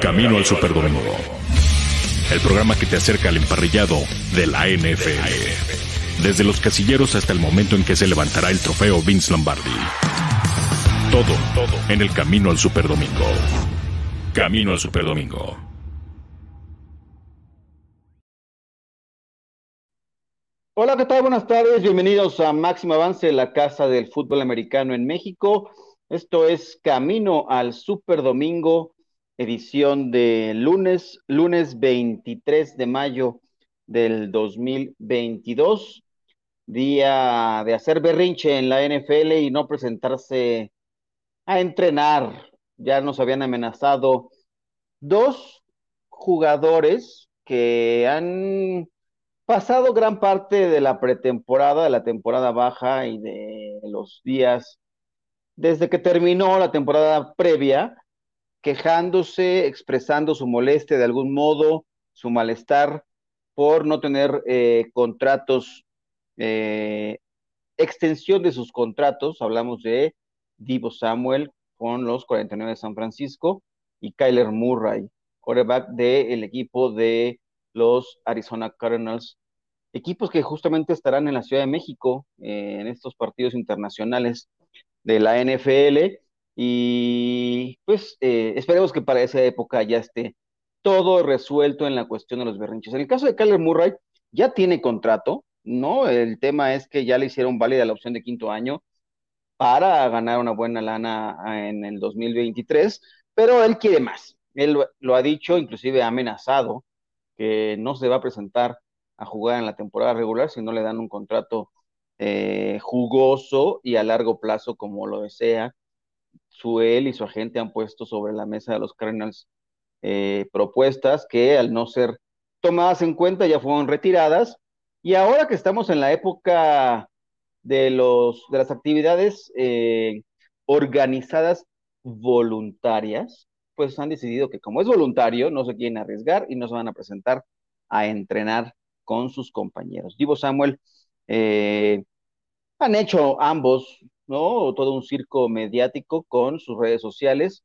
Camino al Superdomingo. El programa que te acerca al emparrillado de la NFL. Desde los casilleros hasta el momento en que se levantará el trofeo Vince Lombardi. Todo, todo en el Camino al Superdomingo. Camino al Superdomingo. Hola, ¿qué tal? Buenas tardes. Bienvenidos a Máximo Avance, la casa del fútbol americano en México. Esto es Camino al Super Domingo, edición de lunes, lunes 23 de mayo del 2022, día de hacer berrinche en la NFL y no presentarse a entrenar. Ya nos habían amenazado dos jugadores que han pasado gran parte de la pretemporada, de la temporada baja y de los días desde que terminó la temporada previa, quejándose, expresando su molestia de algún modo, su malestar por no tener eh, contratos, eh, extensión de sus contratos. Hablamos de Divo Samuel con los 49 de San Francisco y Kyler Murray, quarterback del equipo de los Arizona Cardinals, equipos que justamente estarán en la Ciudad de México eh, en estos partidos internacionales de la NFL y pues eh, esperemos que para esa época ya esté todo resuelto en la cuestión de los berrinches. En el caso de Kyler Murray, ya tiene contrato, ¿no? El tema es que ya le hicieron válida la opción de quinto año para ganar una buena lana en el 2023, pero él quiere más. Él lo, ha dicho, inclusive ha amenazado que no se va a presentar a jugar en la temporada regular si no le dan un contrato eh, jugoso y a largo plazo como lo desea. Su él y su agente han puesto sobre la mesa de los Cardinals eh, propuestas que al no ser tomadas en cuenta ya fueron retiradas. Y ahora que estamos en la época de, los, de las actividades eh, organizadas voluntarias, pues han decidido que como es voluntario, no se quieren arriesgar y no se van a presentar a entrenar con sus compañeros. Divo Samuel eh, han hecho ambos, ¿no? Todo un circo mediático con sus redes sociales,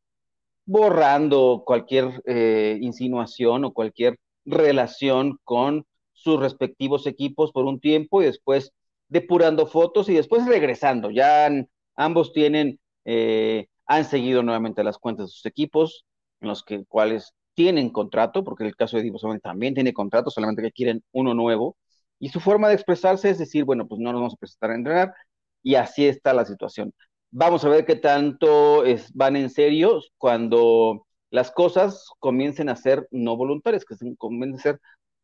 borrando cualquier eh, insinuación o cualquier relación con sus respectivos equipos por un tiempo y después depurando fotos y después regresando. Ya ambos tienen, eh, han seguido nuevamente las cuentas de sus equipos, en los que, cuales tienen contrato, porque el caso de Divo Samuel también tiene contrato, solamente que quieren uno nuevo. Y su forma de expresarse es decir, bueno, pues no nos vamos a presentar a entrenar y así está la situación. Vamos a ver qué tanto es, van en serio cuando las cosas comiencen a ser no voluntarias, que se comiencen a ser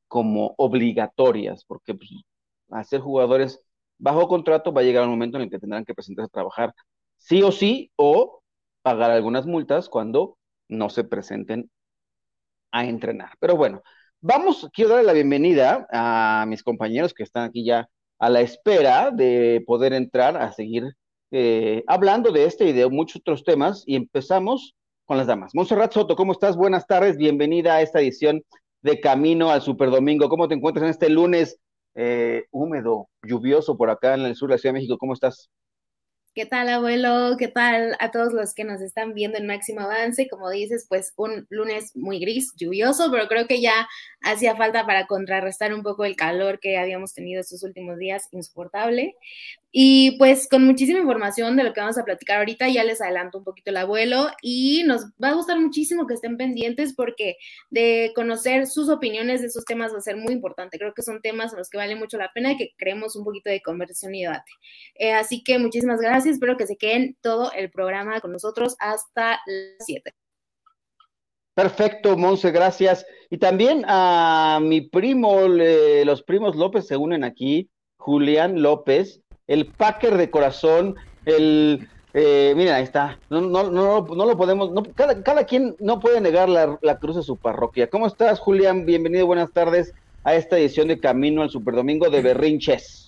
como obligatorias, porque pues, a ser jugadores bajo contrato va a llegar un momento en el que tendrán que presentarse a trabajar sí o sí o pagar algunas multas cuando no se presenten a entrenar. Pero bueno, Vamos, quiero darle la bienvenida a mis compañeros que están aquí ya a la espera de poder entrar a seguir eh, hablando de este y de muchos otros temas y empezamos con las damas. Monserrat Soto, ¿cómo estás? Buenas tardes, bienvenida a esta edición de Camino al Superdomingo. ¿Cómo te encuentras en este lunes eh, húmedo, lluvioso por acá en el sur de la Ciudad de México? ¿Cómo estás? ¿Qué tal, abuelo? ¿Qué tal a todos los que nos están viendo en Máximo Avance? Como dices, pues un lunes muy gris, lluvioso, pero creo que ya hacía falta para contrarrestar un poco el calor que habíamos tenido estos últimos días, insoportable. Y pues con muchísima información de lo que vamos a platicar ahorita, ya les adelanto un poquito el abuelo y nos va a gustar muchísimo que estén pendientes porque de conocer sus opiniones de esos temas va a ser muy importante. Creo que son temas en los que vale mucho la pena y que creemos un poquito de conversación y debate. Eh, así que muchísimas gracias, espero que se queden todo el programa con nosotros hasta las 7. Perfecto, Monse, gracias. Y también a mi primo, los primos López se unen aquí, Julián López el Packer de corazón, el... Eh, mira, ahí está. No, no, no, no lo podemos. cada, cada quien no puede negar la, la, cruz de su parroquia. ¿Cómo estás, Julián? Bienvenido, buenas tardes a esta edición de Camino al Superdomingo de Berrinches.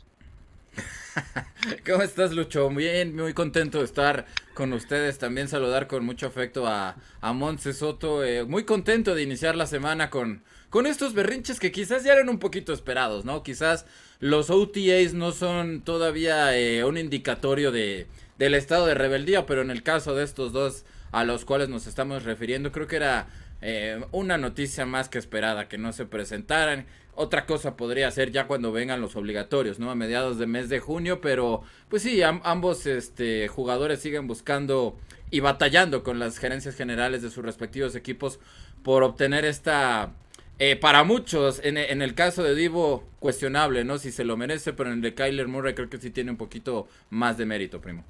¿Cómo estás, Lucho? Bien, muy contento de estar con ustedes. También saludar con mucho afecto a, a Montse Soto. Eh, muy contento de iniciar la semana con, con estos berrinches que quizás ya eran un poquito esperados, ¿no? Quizás los OTAs no son todavía eh, un indicatorio de, del estado de rebeldía, pero en el caso de estos dos a los cuales nos estamos refiriendo, creo que era eh, una noticia más que esperada que no se presentaran. Otra cosa podría ser ya cuando vengan los obligatorios, ¿no? A mediados de mes de junio, pero pues sí, ambos este, jugadores siguen buscando y batallando con las gerencias generales de sus respectivos equipos por obtener esta, eh, para muchos, en, el caso de Divo, cuestionable, ¿no? Si se lo merece, pero en el de Kyler Murray creo que sí tiene un poquito más de mérito, primo.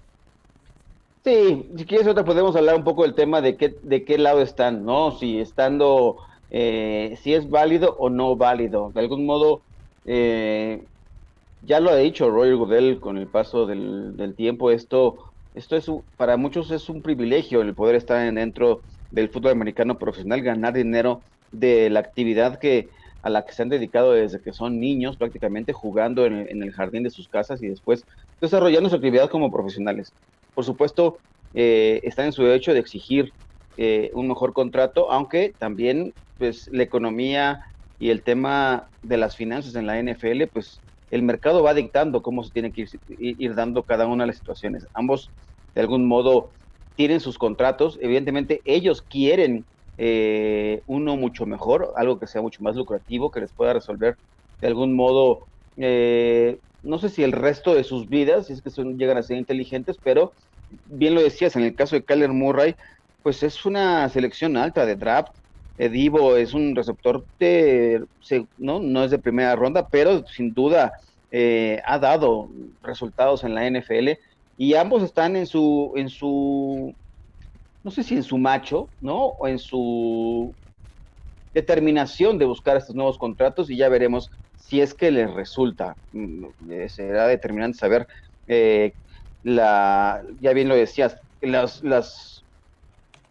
Sí, si quieres ahorita podemos hablar un poco del tema de qué, de qué lado están, ¿no? Si estando eh, si es válido o no válido. De algún modo, eh, ya lo ha dicho Roger Goodell con el paso del, tiempo, esto, esto es para muchos es un privilegio el poder estar dentro del fútbol americano profesional, ganar dinero de la actividad que a la que se han dedicado desde que son niños, prácticamente jugando en, el jardín de sus casas y después desarrollando su actividad como profesionales. Por supuesto, eh, están en su derecho de exigir eh, un mejor contrato, aunque también pues la economía y el tema de las finanzas en la NFL, pues el mercado va dictando cómo se tiene que ir, dando cada una de las situaciones. Ambos, de algún modo, tienen sus contratos. Evidentemente, ellos quieren eh, uno mucho mejor, algo que sea mucho más lucrativo, que les pueda resolver de algún modo, eh, no sé si el resto de sus vidas, si es que son, llegan a ser inteligentes, pero bien lo decías, en el caso de Kyler Murray, pues es una selección alta de draft, Divo es un receptor de, ¿no? no es de primera ronda, pero sin duda eh, ha dado resultados en la NFL y ambos están en su, en su, no sé si en su macho, ¿no? O en su determinación de buscar estos nuevos contratos y ya veremos si es que les resulta. Mm, eh, será determinante saber, eh, la, ya bien lo decías, las, las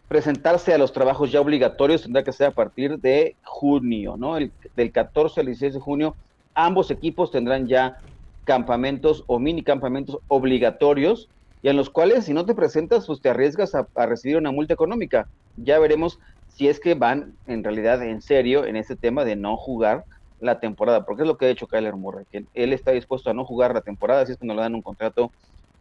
presentarse a los trabajos ya obligatorios tendrá que ser a partir de junio, ¿no? El, del 14 al 16 de junio, ambos equipos tendrán ya campamentos o mini campamentos obligatorios y en los cuales si no te presentas, pues te arriesgas a, recibir una multa económica. Ya veremos si es que van en realidad en serio en este tema de no jugar la temporada, porque es lo que ha hecho Kyler Murray, que él está dispuesto a no jugar la temporada si es que no le dan un contrato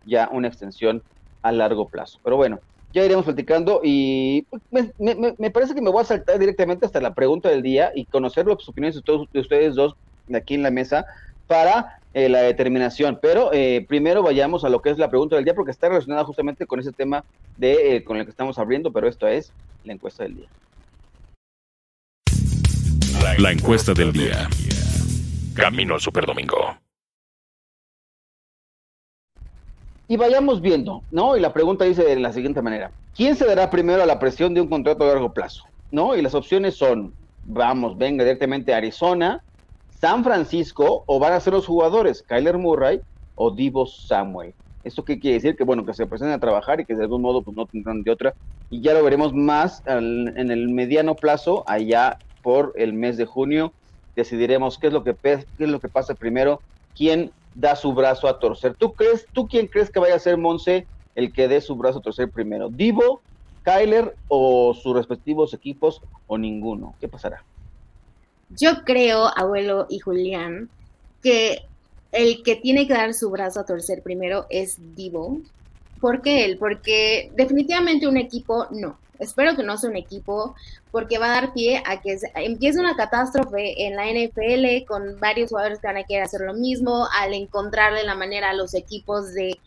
ya una extensión a largo plazo. Pero bueno, ya iremos platicando y me, parece que me voy a saltar directamente hasta la pregunta del día y conocer las opiniones de, todos, de ustedes dos aquí en la mesa para eh, la determinación. Pero eh, primero vayamos a lo que es la pregunta del día porque está relacionada justamente con ese tema de eh, con el que estamos abriendo, pero esto es la encuesta del día. La encuesta del día. Camino al Superdomingo. Y vayamos viendo, ¿no? Y la pregunta dice de la siguiente manera, ¿quién se dará primero a la presión de un contrato a largo plazo? ¿No? Y las opciones son, vamos, venga directamente a Arizona, San Francisco, o van a ser los jugadores, Kyler Murray o Divo Samuel. ¿Esto qué quiere decir? Que bueno, que se presenten a trabajar y que de algún modo pues no tendrán de otra. Y ya lo veremos más en el mediano plazo, allá por el mes de junio. Decidiremos qué es lo que, qué es lo que pasa primero, quién da su brazo a torcer. ¿Tú crees, tú quién crees que vaya a ser Monse el que dé su brazo a torcer primero? ¿Divo, Kyler o sus respectivos equipos o ninguno? ¿Qué pasará? Yo creo, abuelo y Julián, que el que tiene que dar su brazo a torcer primero es Divo. ¿Por qué él? Porque definitivamente un equipo no. Espero que no sea un equipo porque va a dar pie a que empiece una catástrofe en la NFL con varios jugadores que van a querer hacer lo mismo al encontrarle la manera a los equipos de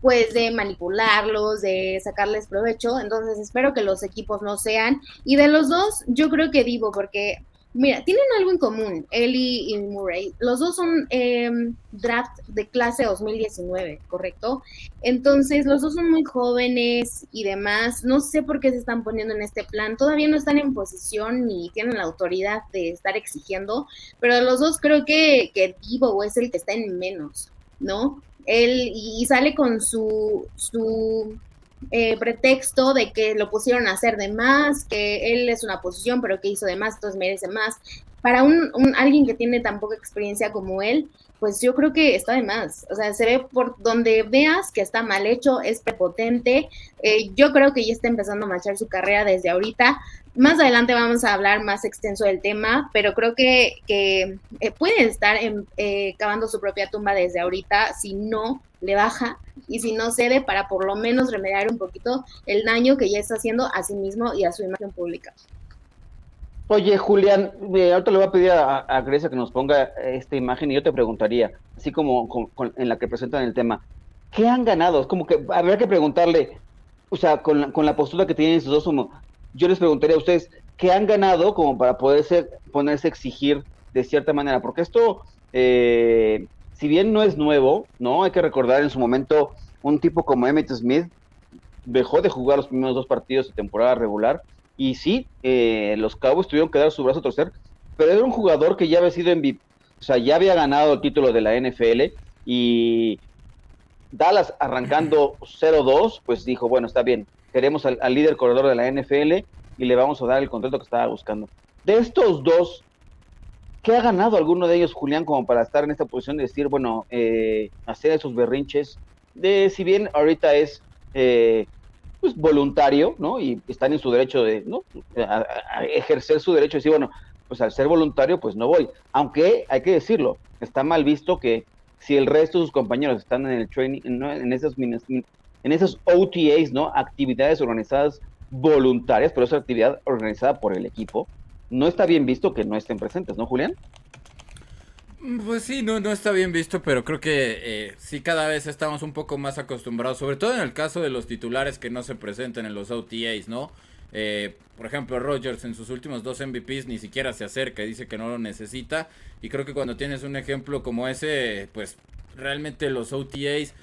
pues de manipularlos, de sacarles provecho. Entonces espero que los equipos no sean. Y de los dos, yo creo que Divo, porque Mira, tienen algo en común, Ellie y Murray. Los dos son em, draft de clase 2019, ¿correcto? Entonces, los dos son muy jóvenes y demás. No sé por qué se están poniendo en este plan. Todavía no están en posición ni tienen la autoridad de estar exigiendo, pero los dos creo que, que Divo es el que está en menos, ¿no? Él y sale con su, su eh, pretexto de que lo pusieron a hacer de más, que él es una posición, pero que hizo de más, entonces merece más. Para un, alguien que tiene tan poca experiencia como él, pues yo creo que está de más. O sea, se ve por donde veas que está mal hecho, es prepotente. Eh, yo creo que ya está empezando a marchar su carrera desde ahorita. Más adelante vamos a hablar más extenso del tema, pero creo que, que eh, puede estar cavando su propia tumba desde ahorita si no le baja y si no cede para por lo menos remediar un poquito el daño que ya está haciendo a sí mismo y a su imagen pública. Oye, Julián, eh, ahorita le voy a pedir a, Grecia que nos ponga esta imagen y yo te preguntaría, así como en la que presentan el tema, ¿qué han ganado? Es como que habría que preguntarle, o sea, con la, con la postura que tienen esos dos, como, yo les preguntaría a ustedes, ¿qué han ganado como para poderse ponerse a exigir de cierta manera? Porque esto, eh, si bien no es nuevo, ¿no? Hay que recordar en su momento un tipo como Emmett Smith dejó de jugar los primeros dos partidos de temporada regular y sí, eh, los Cowboys tuvieron que dar su brazo a torcer, pero era un jugador que ya había sido MVP, o sea, ya había ganado el título de la NFL y Dallas arrancando 0-2, pues dijo, bueno, está bien, queremos al, líder corredor de la NFL y le vamos a dar el contrato que estaba buscando. De estos dos, ¿qué ha ganado alguno de ellos, Julián, como para estar en esta posición de decir, bueno, eh, hacer esos berrinches? De si bien ahorita es eh, pues, voluntario, ¿no? Y están en su derecho de, ¿no? Ejercer su derecho de decir, bueno, pues al ser voluntario, pues no voy. Aunque hay que decirlo, está mal visto que si el resto de sus compañeros están en el training, en esas en esas OTAs, ¿no? Actividades organizadas voluntarias, pero esa actividad organizada por el equipo, no está bien visto que no estén presentes, ¿no, Julián? Pues sí, no, no está bien visto, pero creo que eh, sí cada vez estamos un poco más acostumbrados, sobre todo en el caso de los titulares que no se presenten en los OTAs, ¿no? Eh, por ejemplo, Rogers en sus últimos dos MVPs ni siquiera se acerca y dice que no lo necesita. Y creo que cuando tienes un ejemplo como ese, pues realmente los OTAs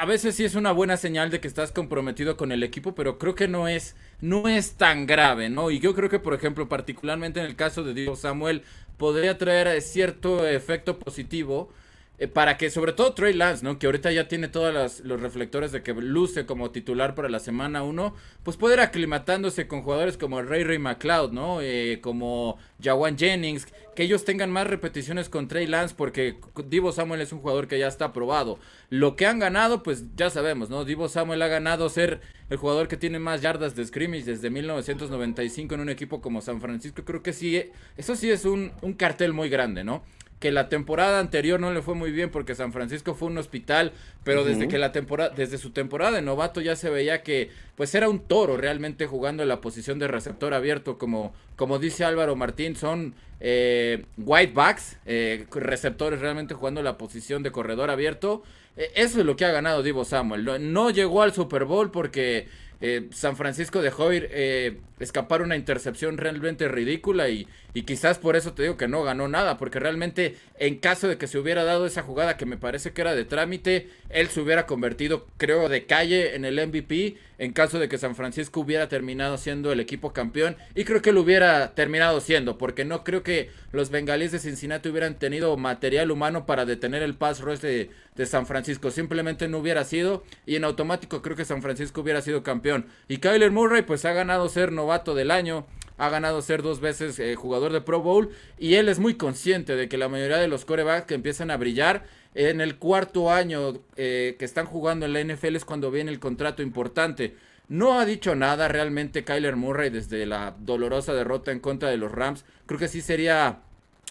a veces sí es una buena señal de que estás comprometido con el equipo, pero creo que no es, no es tan grave, ¿no? Y yo creo que, por ejemplo, particularmente en el caso de Diego Samuel, podría traer cierto efecto positivo eh, para que sobre todo Trey Lance, ¿no? Que ahorita ya tiene todos los reflectores de que luce como titular para la semana 1, pues puede ir aclimatándose con jugadores como Ray Ray McLeod, ¿no? Eh, como Jawan Jennings, que ellos tengan más repeticiones con Trey Lance porque Divo Samuel es un jugador que ya está probado. Lo que han ganado, pues ya sabemos, ¿no? Divo Samuel ha ganado ser el jugador que tiene más yardas de scrimmage desde 1995 en un equipo como San Francisco. Creo que sí, eso sí es un, un cartel muy grande, ¿no? Que la temporada anterior no le fue muy bien porque San Francisco fue un hospital, pero desde que la temporada, desde su temporada de novato ya se veía que pues era un toro realmente jugando en la posición de receptor abierto, como, como dice Álvaro Martín, son eh, white backs, eh, receptores realmente jugando la posición de corredor abierto. Eh, eso es lo que ha ganado Divo Samuel. no llegó al Super Bowl porque eh, San Francisco dejó ir eh, escapar una intercepción realmente ridícula y, y, quizás por eso te digo que no ganó nada, porque realmente en caso de que se hubiera dado esa jugada que me parece que era de trámite, él se hubiera convertido, creo, de calle en el MVP, en caso de que San Francisco hubiera terminado siendo el equipo campeón, y creo que lo hubiera terminado siendo, porque no creo que los bengalíes de Cincinnati hubieran tenido material humano para detener el pass rush de, de San Francisco, simplemente no hubiera sido, y en automático creo que San Francisco hubiera sido campeón. Y Kyler Murray pues ha ganado ser novato del año, ha ganado ser dos veces eh, jugador de Pro Bowl y él es muy consciente de que la mayoría de los corebacks que empiezan a brillar en el cuarto año eh, que están jugando en la NFL es cuando viene el contrato importante. No ha dicho nada realmente Kyler Murray desde la dolorosa derrota en contra de los Rams. Creo que sí sería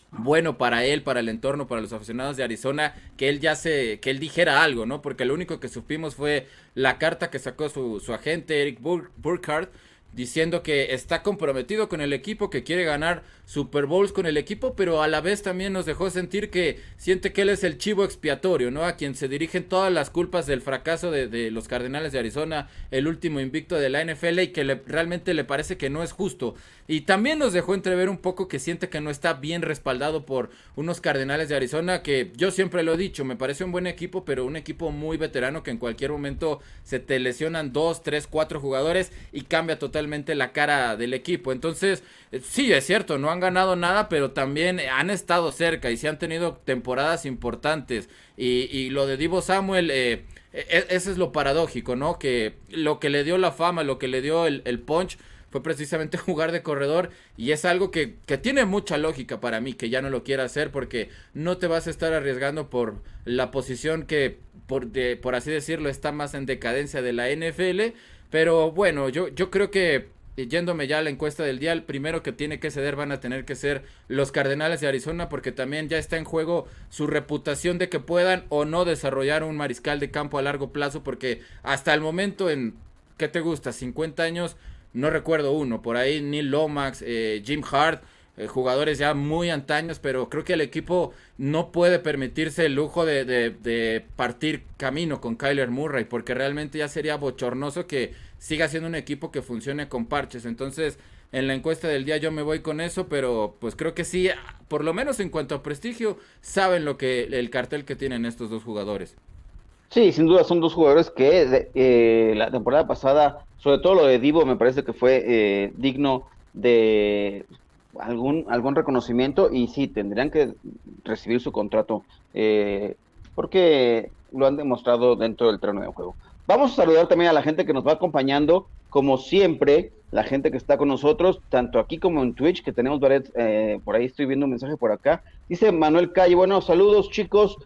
bueno para él, para el entorno, para los aficionados de Arizona, que él ya se, que él dijera algo, ¿no? Porque lo único que supimos fue la carta que sacó su, su agente Eric Burkhardt diciendo que está comprometido con el equipo, que quiere ganar Super Bowls con el equipo, pero a la vez también nos dejó sentir que siente que él es el chivo expiatorio, ¿no? A quien se dirigen todas las culpas del fracaso de, los Cardenales de Arizona, el último invicto de la NFL y que realmente le parece que no es justo. Y también nos dejó entrever un poco que siente que no está bien respaldado por unos Cardenales de Arizona que yo siempre lo he dicho, me parece un buen equipo, pero un equipo muy veterano que en cualquier momento se te lesionan dos, tres, cuatro jugadores y cambia totalmente la cara del equipo. Entonces, sí, es cierto, no han ganado nada, pero también han estado cerca y se han tenido temporadas importantes. Y, lo de Divo Samuel, eh, e, e, eso es lo paradójico, ¿no? Que lo que le dio la fama, lo que le dio el, el punch fue precisamente jugar de corredor y es algo que, que, tiene mucha lógica para mí que ya no lo quiera hacer porque no te vas a estar arriesgando por la posición que por, de, por así decirlo está más en decadencia de la NFL pero bueno yo, yo creo que yéndome ya a la encuesta del día, el primero que tiene que ceder van a tener que ser los Cardenales de Arizona porque también ya está en juego su reputación de que puedan o no desarrollar un mariscal de campo a largo plazo porque hasta el momento en, ¿qué te gusta? 50 años no recuerdo uno, por ahí Neil Lomax, eh, Jim Hart, eh, jugadores ya muy antaños, pero creo que el equipo no puede permitirse el lujo de, de, partir camino con Kyler Murray, porque realmente ya sería bochornoso que siga siendo un equipo que funcione con parches. Entonces, en la encuesta del día yo me voy con eso, pero pues creo que sí, por lo menos en cuanto a prestigio, saben lo que el cartel que tienen estos dos jugadores. Sí, sin duda son dos jugadores que eh, la temporada pasada, sobre todo lo de Divo, me parece que fue eh, digno de algún, algún reconocimiento y sí, tendrían que recibir su contrato eh, porque lo han demostrado dentro del terreno de juego. Vamos a saludar también a la gente que nos va acompañando, como siempre, la gente que está con nosotros, tanto aquí como en Twitch, que tenemos varias, por ahí estoy viendo un mensaje por acá. Dice Manuel Calle, bueno, saludos chicos,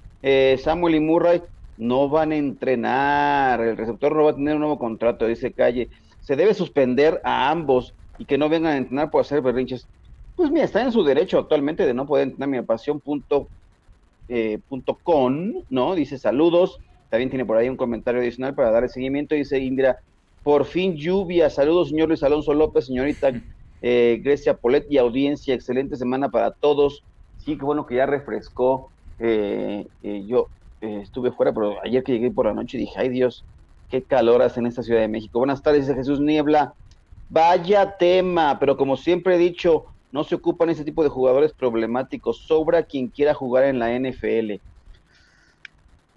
Samuel y Murray, no van a entrenar, el receptor no va a tener un nuevo contrato, dice Calle. Se debe suspender a ambos y que no vengan a entrenar por hacer berrinches. Pues mira, está en su derecho actualmente de no poder entrenar mi punto, eh, con, ¿no? Dice saludos. También tiene por ahí un comentario adicional para dar el seguimiento. Dice Indira, por fin lluvia. Saludos, señor Luis Alonso López, señorita eh, Grecia Polet y audiencia. Excelente semana para todos. Sí, qué bueno que ya refrescó. Eh, eh yo eh, estuve fuera, pero ayer que llegué por la noche dije, ay Dios, qué calor hace en esta Ciudad de México. Buenas tardes, dice Jesús Niebla. Vaya tema, pero como siempre he dicho, no se ocupan ese tipo de jugadores problemáticos. Sobra quien quiera jugar en la NFL.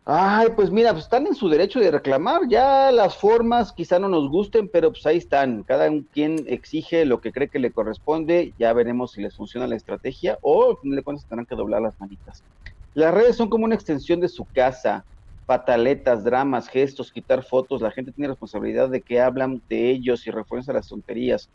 Ay, pues mira, pues están en su derecho de reclamar. Ya las formas quizá no nos gusten, pero pues ahí están. Cada quien exige lo que cree que le corresponde. Ya veremos si les funciona la estrategia o al le cuentas tendrán que doblar las manitas. Las redes son como una extensión de su casa, pataletas, dramas, gestos, quitar fotos, la gente tiene responsabilidad de que hablan de ellos y refuerzan las tonterías.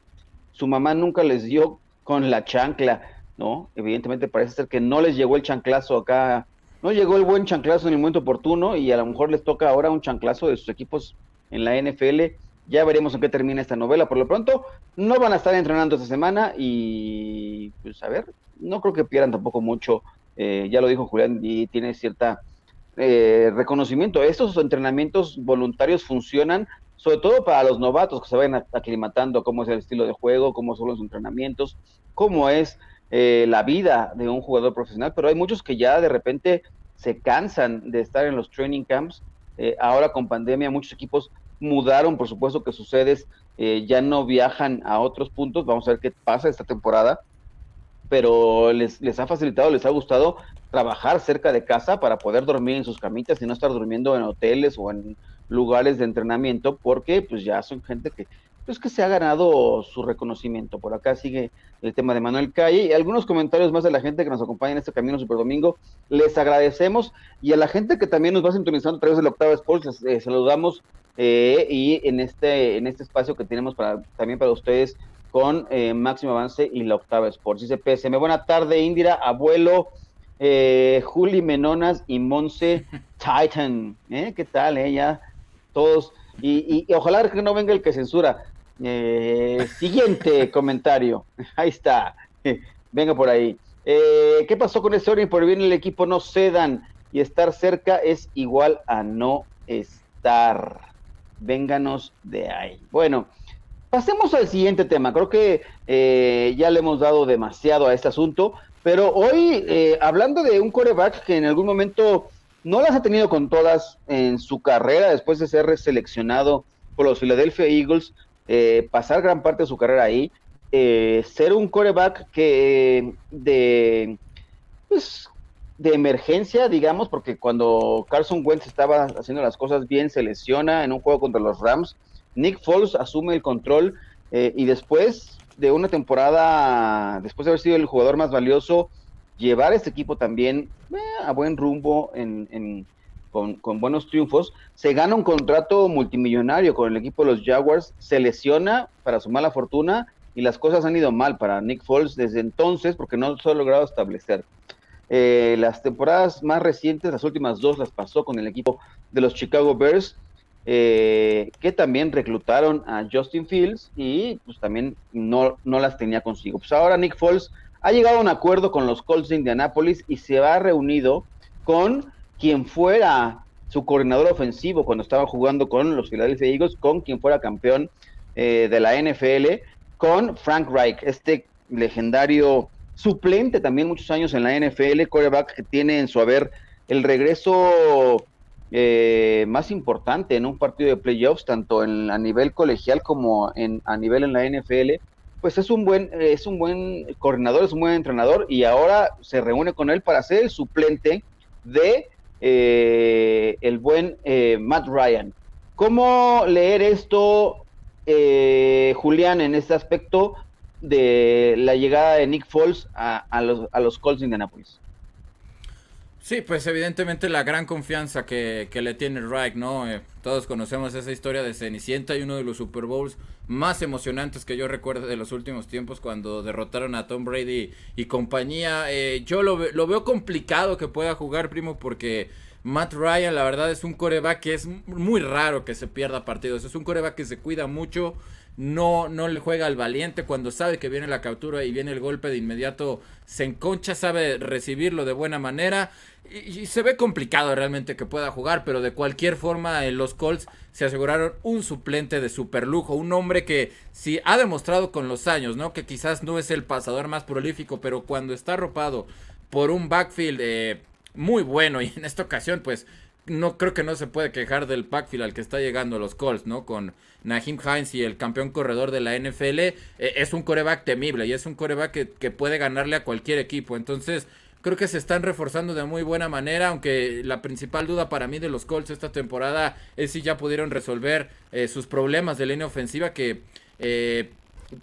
Su mamá nunca les dio con la chancla, ¿no? Evidentemente parece ser que no les llegó el chanclazo acá, no llegó el buen chanclazo en el momento oportuno y a lo mejor les toca ahora un chanclazo de sus equipos en la NFL. Ya veremos en qué termina esta novela. Por lo pronto, no van a estar entrenando esta semana y, pues, a ver, no creo que pierdan tampoco mucho eh, ya lo dijo Julián, y tiene cierta eh, reconocimiento. Estos entrenamientos voluntarios funcionan sobre todo para los novatos que se vayan aclimatando cómo es el estilo de juego, cómo son los entrenamientos, cómo es eh, la vida de un jugador profesional, pero hay muchos que ya de repente se cansan de estar en los training camps. ahora con pandemia muchos equipos mudaron, por supuesto que sus sedes ya no viajan a otros puntos. Vamos a ver qué pasa esta temporada pero les, les ha facilitado, les ha gustado trabajar cerca de casa para poder dormir en sus camitas y no estar durmiendo en hoteles o en lugares de entrenamiento, porque pues ya son gente que pues que se ha ganado su reconocimiento. Por acá sigue el tema de Manuel Calle y algunos comentarios más de la gente que nos acompaña en este Camino Super Domingo. Les agradecemos y a la gente que también nos va sintonizando a través del Octava Sports, les eh, saludamos eh, y en este, en este espacio que tenemos para, también para ustedes con eh, Máximo Avance y la Octava Sports. Dice PSM, buena tarde, Indira, abuelo, eh, Juli Menonas y Monse Titan. ¿Eh? ¿Qué tal, eh? Ya todos. Y, ojalá que no venga el que censura. Eh, siguiente comentario. Ahí está. Venga por ahí. ¿Qué pasó con ese orden? Por bien el equipo no cedan y estar cerca es igual a no estar. Vénganos de ahí. Bueno, Pasemos al siguiente tema. Creo que eh, ya le hemos dado demasiado a este asunto, pero hoy, eh, hablando de un coreback que en algún momento no las ha tenido con todas en su carrera, después de ser seleccionado por los Philadelphia Eagles, eh, pasar gran parte de su carrera ahí, ser un coreback que de, pues, de emergencia, digamos, porque cuando Carson Wentz estaba haciendo las cosas bien, se lesiona en un juego contra los Rams Nick Foles asume el control eh, y después de una temporada, después de haber sido el jugador más valioso, llevar este equipo también eh, a buen rumbo con, buenos triunfos, se gana un contrato multimillonario con el equipo de los Jaguars, se lesiona para su mala fortuna y las cosas han ido mal para Nick Foles desde entonces porque no se ha logrado establecer. Eh, las temporadas más recientes, las últimas dos las pasó con el equipo de los Chicago Bears eh, que también reclutaron a Justin Fields y pues también no, no las tenía consigo. Pues ahora Nick Foles ha llegado a un acuerdo con los Colts de Indianapolis y se ha reunido con quien fuera su coordinador ofensivo cuando estaba jugando con los Philadelphia Eagles, con quien fuera campeón eh, de la NFL con Frank Reich, este legendario suplente también muchos años en la NFL, quarterback que tiene en su haber el regreso eh, más importante en un partido de playoffs, tanto en, a nivel colegial como en, a nivel en la NFL, pues es un buen, es un buen coordinador, es un buen entrenador y ahora se reúne con él para ser el suplente de eh, el buen eh, Matt Ryan. ¿Cómo leer esto, Julián, en este aspecto de la llegada de Nick Foles a, los, a los Colts de Indianapolis? Sí, pues evidentemente la gran confianza que, que le tiene Reich, ¿no? Eh, todos conocemos esa historia de Cenicienta y uno de los Super Bowls más emocionantes que yo recuerdo de los últimos tiempos cuando derrotaron a Tom Brady y compañía. Eh, yo lo, lo, veo complicado que pueda jugar, primo, porque Matt Ryan, la verdad, es un coreback que es muy raro que se pierda partidos. Es un coreback que se cuida mucho no, no le juega al valiente cuando sabe que viene la captura y viene el golpe de inmediato, se enconcha, sabe recibirlo de buena manera y, se ve complicado realmente que pueda jugar, pero de cualquier forma en los Colts se aseguraron un suplente de super lujo, un hombre que sí ha demostrado con los años, ¿no? Que quizás no es el pasador más prolífico, pero cuando está arropado por un backfield eh, muy bueno y en esta ocasión pues no creo que no se puede quejar del backfield al que está llegando los Colts, ¿no? Con Nahim Hines y el campeón corredor de la NFL, eh, es un coreback temible y es un coreback que, que, puede ganarle a cualquier equipo. Entonces, creo que se están reforzando de muy buena manera, aunque la principal duda para mí de los Colts esta temporada es si ya pudieron resolver eh, sus problemas de línea ofensiva que... Eh,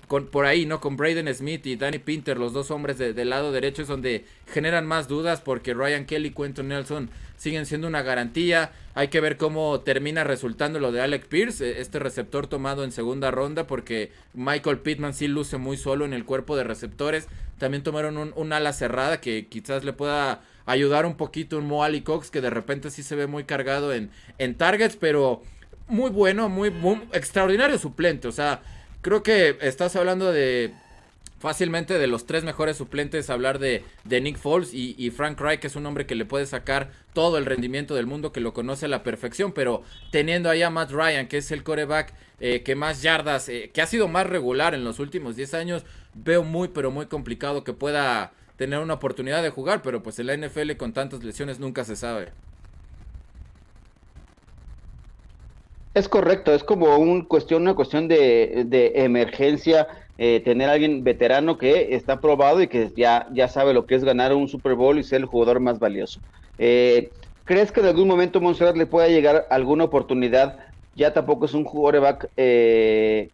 con, por ahí, ¿no? Con Braden Smith y Danny Pinter, los dos hombres del lado derecho, es donde generan más dudas porque Ryan Kelly y Quentin Nelson siguen siendo una garantía. Hay que ver cómo termina resultando lo de Alec Pierce, e, este receptor tomado en segunda ronda, porque Michael Pittman sí luce muy solo en el cuerpo de receptores. También tomaron un, ala cerrada que quizás le pueda ayudar un poquito un Mo Cox, que de repente sí se ve muy cargado en, en targets, pero muy bueno, muy, muy extraordinario suplente. O sea, creo que estás hablando de fácilmente de los tres mejores suplentes hablar de, de Nick Foles y, Frank Reich, es un hombre que le puede sacar todo el rendimiento del mundo, que lo conoce a la perfección, pero teniendo ahí a Matt Ryan, que es el coreback eh, que más yardas, eh, que ha sido más regular en los últimos 10 años, veo muy, pero muy complicado que pueda tener una oportunidad de jugar, pero pues en la NFL con tantas lesiones nunca se sabe. Es correcto, es como un cuestión, una cuestión de emergencia eh, tener a alguien veterano que está probado y que ya, ya sabe lo que es ganar un Super Bowl y ser el jugador más valioso. Eh, ¿Crees que en algún momento Montserrat le pueda llegar alguna oportunidad? Ya tampoco es un quarterback eh,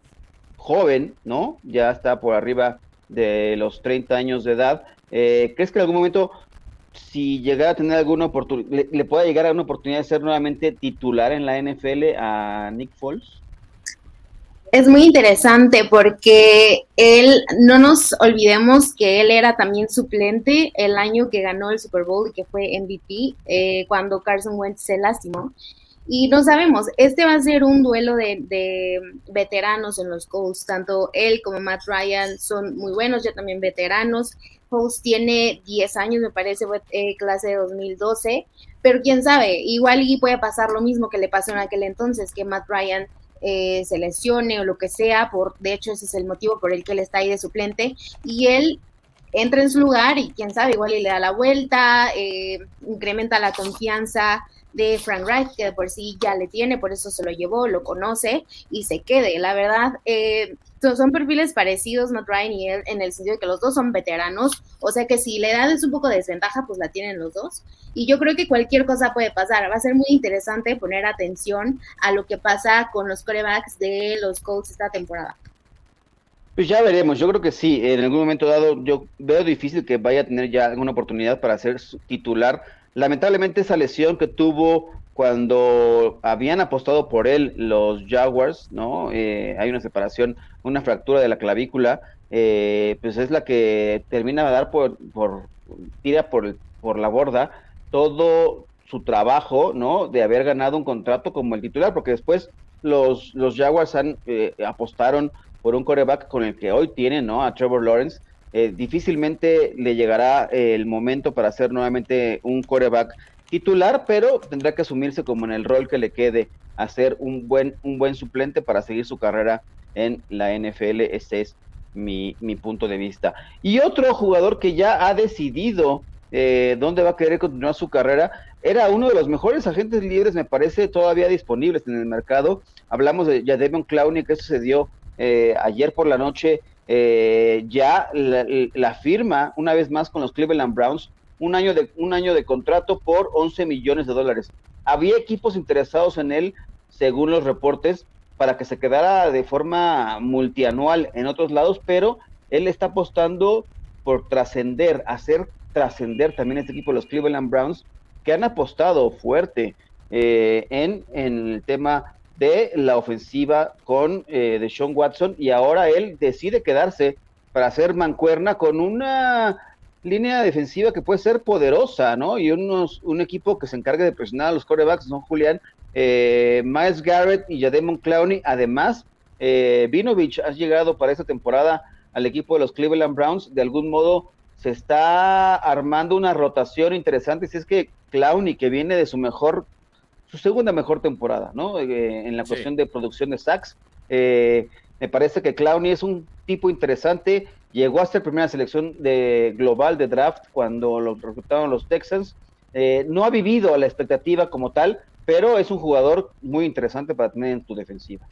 joven, ¿no? Ya está por arriba de los 30 años de edad. ¿Crees que en algún momento, si llegara a tener alguna oportunidad, le, le pueda llegar a una oportunidad de ser nuevamente titular en la NFL a Nick Foles? Es muy interesante porque él, no nos olvidemos que él era también suplente el año que ganó el Super Bowl y que fue MVP eh, cuando Carson Wentz se lastimó. Y no sabemos, este va a ser un duelo de, veteranos en los Colts, tanto él como Matt Ryan son muy buenos, ya también veteranos. Colts tiene 10 años, me parece, eh, clase de 2012, pero quién sabe, igual y puede pasar lo mismo que le pasó en aquel entonces, que Matt Ryan eh, se lesione o lo que sea, por, de hecho ese es el motivo por el que él está ahí de suplente, y él entra en su lugar y quién sabe, igual le da la vuelta, eh, incrementa la confianza de Frank Reich, que por sí ya le tiene, por eso se lo llevó, lo conoce y se quede. La verdad, eh, son perfiles parecidos, Matt Ryan y él, en el sentido de que los dos son veteranos, o sea que si la edad es un poco de desventaja, pues la tienen los dos. Y yo creo que cualquier cosa puede pasar. Va a ser muy interesante poner atención a lo que pasa con los corebacks de los Colts esta temporada. Pues ya veremos, yo creo que sí, en algún momento dado yo veo difícil que vaya a tener ya alguna oportunidad para ser titular. Lamentablemente esa lesión que tuvo cuando habían apostado por él los Jaguars, ¿no? Eh, hay una separación, una fractura de la clavícula, eh, pues es la que termina de dar por, por tira por, por la borda todo su trabajo, ¿no? De haber ganado un contrato como el titular, porque después los, los Jaguars han, eh, apostaron por un coreback con el que hoy tienen, ¿no? A Trevor Lawrence. difícilmente le llegará el momento para ser nuevamente un coreback titular, pero tendrá que asumirse como en el rol que le quede, hacer un buen, un buen suplente para seguir su carrera en la NFL. Ese es mi, mi punto de vista. Y otro jugador que ya ha decidido eh, dónde va a querer continuar su carrera, era uno de los mejores agentes libres, me parece, todavía disponibles en el mercado. Hablamos de Jademion Clowney, que sucedió eh, ayer por la noche. Eh, ya la, firma una vez más con los Cleveland Browns, un año de, un año de contrato por 11 millones de dólares. Había equipos interesados en él, según los reportes, para que se quedara de forma multianual en otros lados, pero él está apostando por trascender, hacer trascender también este equipo, los Cleveland Browns, que han apostado fuerte eh, en, en, el tema de la ofensiva con eh, de Sean Watson y ahora él decide quedarse para hacer mancuerna con una línea defensiva que puede ser poderosa, ¿no? Y unos, un equipo que se encargue de presionar a los corebacks, son Julián, eh, Miles Garrett y Jademon Clowney. Además, eh, Vinovich ha llegado para esta temporada al equipo de los Cleveland Browns. De algún modo se está armando una rotación interesante. Si es que Clowney, que viene de su mejor, su segunda mejor temporada, ¿no? Eh, en la cuestión de producción de sacks. Eh, me parece que Clowney es un tipo interesante. Llegó a ser primera selección de global de draft cuando lo reclutaron los Texans. Eh, no ha vivido a la expectativa como tal, pero es un jugador muy interesante para tener en tu defensiva.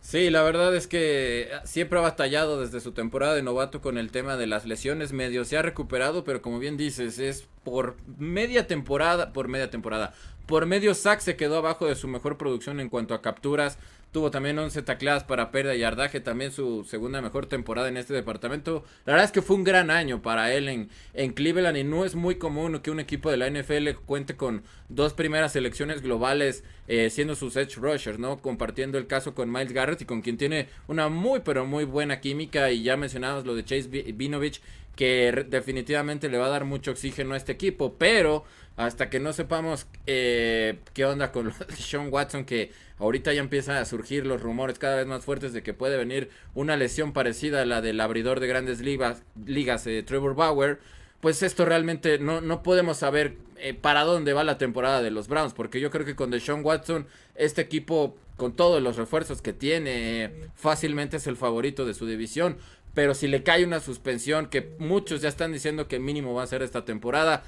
Sí, la verdad es que siempre ha batallado desde su temporada de novato con el tema de las lesiones medio. Se ha recuperado, pero como bien dices, es por media temporada, por media temporada, por medio sack se quedó abajo de su mejor producción en cuanto a capturas. Tuvo también 11 tacleadas para pérdida y yardaje, también su segunda mejor temporada en este departamento. La verdad es que fue un gran año para él en, en Cleveland y no es muy común que un equipo de la NFL cuente con dos primeras selecciones globales eh, siendo sus edge rushers, ¿no? Compartiendo el caso con Miles Garrett y con quien tiene una muy pero muy buena química y ya mencionamos lo de Chase Vinovich que definitivamente le va a dar mucho oxígeno a este equipo, pero hasta que no sepamos eh, qué onda con Sean Watson, que ahorita ya empiezan a surgir los rumores cada vez más fuertes de que puede venir una lesión parecida a la del abridor de grandes ligas, ligas eh, Trevor Bauer, pues esto realmente no, no podemos saber eh, para dónde va la temporada de los Browns, porque yo creo que con Deshaun Watson, este equipo, con todos los refuerzos que tiene, fácilmente es el favorito de su división. Pero si le cae una suspensión que muchos ya están diciendo que mínimo va a ser esta temporada,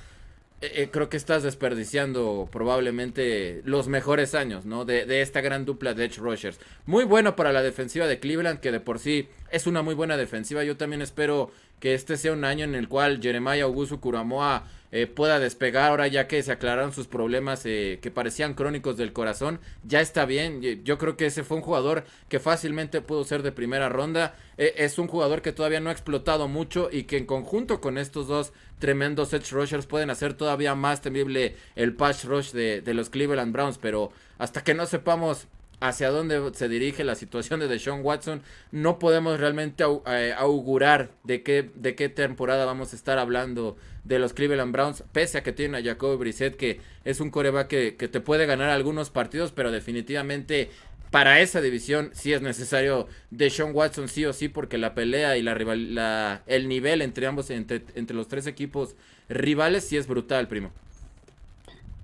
eh, creo que estás desperdiciando probablemente los mejores años, ¿no? De, esta gran dupla de Edge Rushers. Muy bueno para la defensiva de Cleveland, que de por sí es una muy buena defensiva. Yo también espero que este sea un año en el cual Jeremiah Augusto Kuramoa eh, pueda despegar ahora ya que se aclararon sus problemas eh, que parecían crónicos del corazón. Ya está bien, yo creo que ese fue un jugador que fácilmente pudo ser de primera ronda. Es un jugador que todavía no ha explotado mucho y que en conjunto con estos dos tremendos edge rushers pueden hacer todavía más temible el patch rush de, los Cleveland Browns. Pero hasta que no sepamos hacia dónde se dirige la situación de Deshaun Watson, no podemos realmente eh, augurar de qué, de qué temporada vamos a estar hablando de los Cleveland Browns, pese a que tienen a Jacoby Brissett, que es un coreback que, que te puede ganar algunos partidos, pero definitivamente para esa división sí es necesario Deshaun Watson sí o sí, porque la pelea y la, la el nivel entre ambos, entre, entre los tres equipos rivales sí es brutal, primo.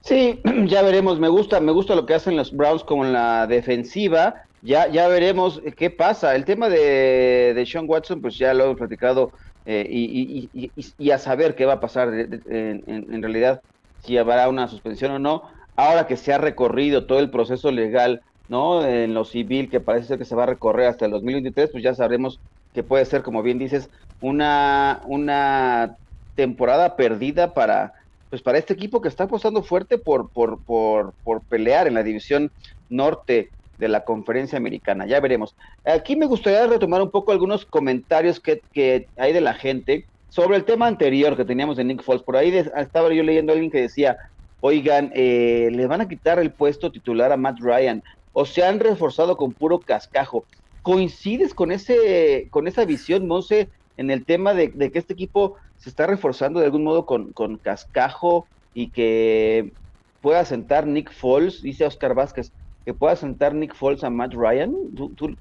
Sí, ya veremos. Me gusta, me gusta lo que hacen los Browns con la defensiva. Ya, ya veremos qué pasa. El tema de, de Sean Watson, pues ya lo hemos platicado eh, y, y, y, a saber qué va a pasar en, en, realidad, si habrá una suspensión o no. Ahora que se ha recorrido todo el proceso legal, ¿no? En lo civil, que parece ser que se va a recorrer hasta el 2023, pues ya sabremos que puede ser, como bien dices, una, una temporada perdida para pues para este equipo que está apostando fuerte por, por, por, por pelear en la división norte de la conferencia americana. Ya veremos. Aquí me gustaría retomar un poco algunos comentarios que, que hay de la gente sobre el tema anterior que teníamos de Nick Foles. Por ahí estaba yo leyendo a alguien que decía, oigan, eh, le van a quitar el puesto titular a Matt Ryan o se han reforzado con puro cascajo. ¿Coincides con, ese, con esa visión, Monse, en el tema de, que este equipo se está reforzando de algún modo con, con cascajo y que pueda sentar Nick Foles, dice Oscar Vázquez, que pueda sentar Nick Foles a Matt Ryan. ¿Tú,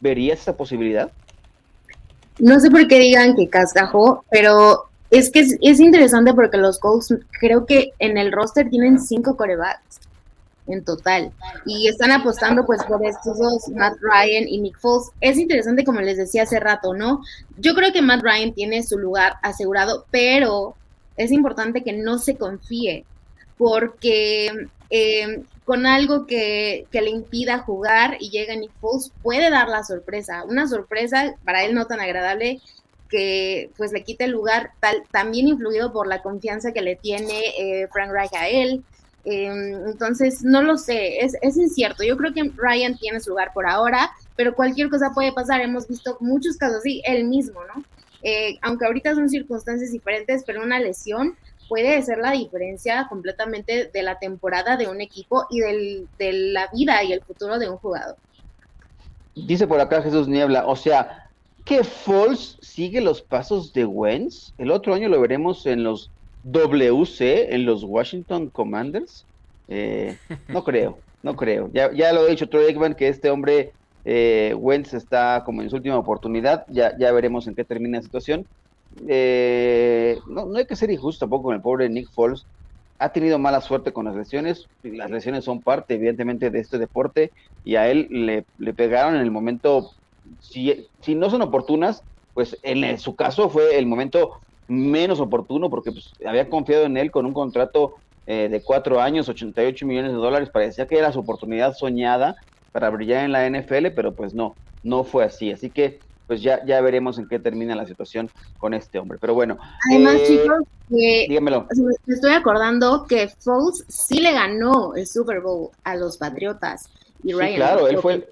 verías esa posibilidad? No sé por qué digan que cascajo, pero es que es, interesante porque los Colts creo que en el roster tienen cinco corebacks. En total. Y están apostando pues por estos dos, Matt Ryan y Nick Foles. Es interesante, como les decía hace rato, ¿no? Yo creo que Matt Ryan tiene su lugar asegurado, pero es importante que no se confíe, porque eh, con algo que, que, le impida jugar y llega Nick Foles, puede dar la sorpresa. Una sorpresa para él no tan agradable que pues le quite el lugar, tal, también influido por la confianza que le tiene eh, Frank Reich a él. Em, entonces, no lo sé, es, es incierto. Yo creo que Ryan tiene su lugar por ahora, pero cualquier cosa puede pasar. Hemos visto muchos casos así, él mismo, ¿no? Eh, aunque ahorita son circunstancias diferentes, pero una lesión puede ser la diferencia completamente de la temporada de un equipo y del, de la vida y el futuro de un jugador. Dice por acá Jesús Niebla, o sea, que Foles sigue los pasos de Wentz. El otro año lo veremos en los WC, en los Washington Commanders. Eh, no creo, no creo. Ya, ya lo he dicho Troy Aikman que este hombre eh, Wentz está como en su última oportunidad. Ya, ya veremos en qué termina la situación. Eh, no, no hay que ser injusto tampoco con el pobre Nick Foles. Ha tenido mala suerte con las lesiones. Las lesiones son parte, evidentemente, de este deporte. Y a él le, le pegaron en el momento si, si no son oportunas, pues en su caso fue el momento menos oportuno porque pues, había confiado en él con un contrato eh, de cuatro años, 88 millones de dólares, parecía que era su oportunidad soñada para brillar en la NFL, pero pues no, no fue así. Así que pues ya, ya veremos en qué termina la situación con este hombre. Pero bueno. Además, eh, chicos, dígamelo. me estoy acordando que Foles sí le ganó el Super Bowl a los Patriotas. Y sí, claro, él fue,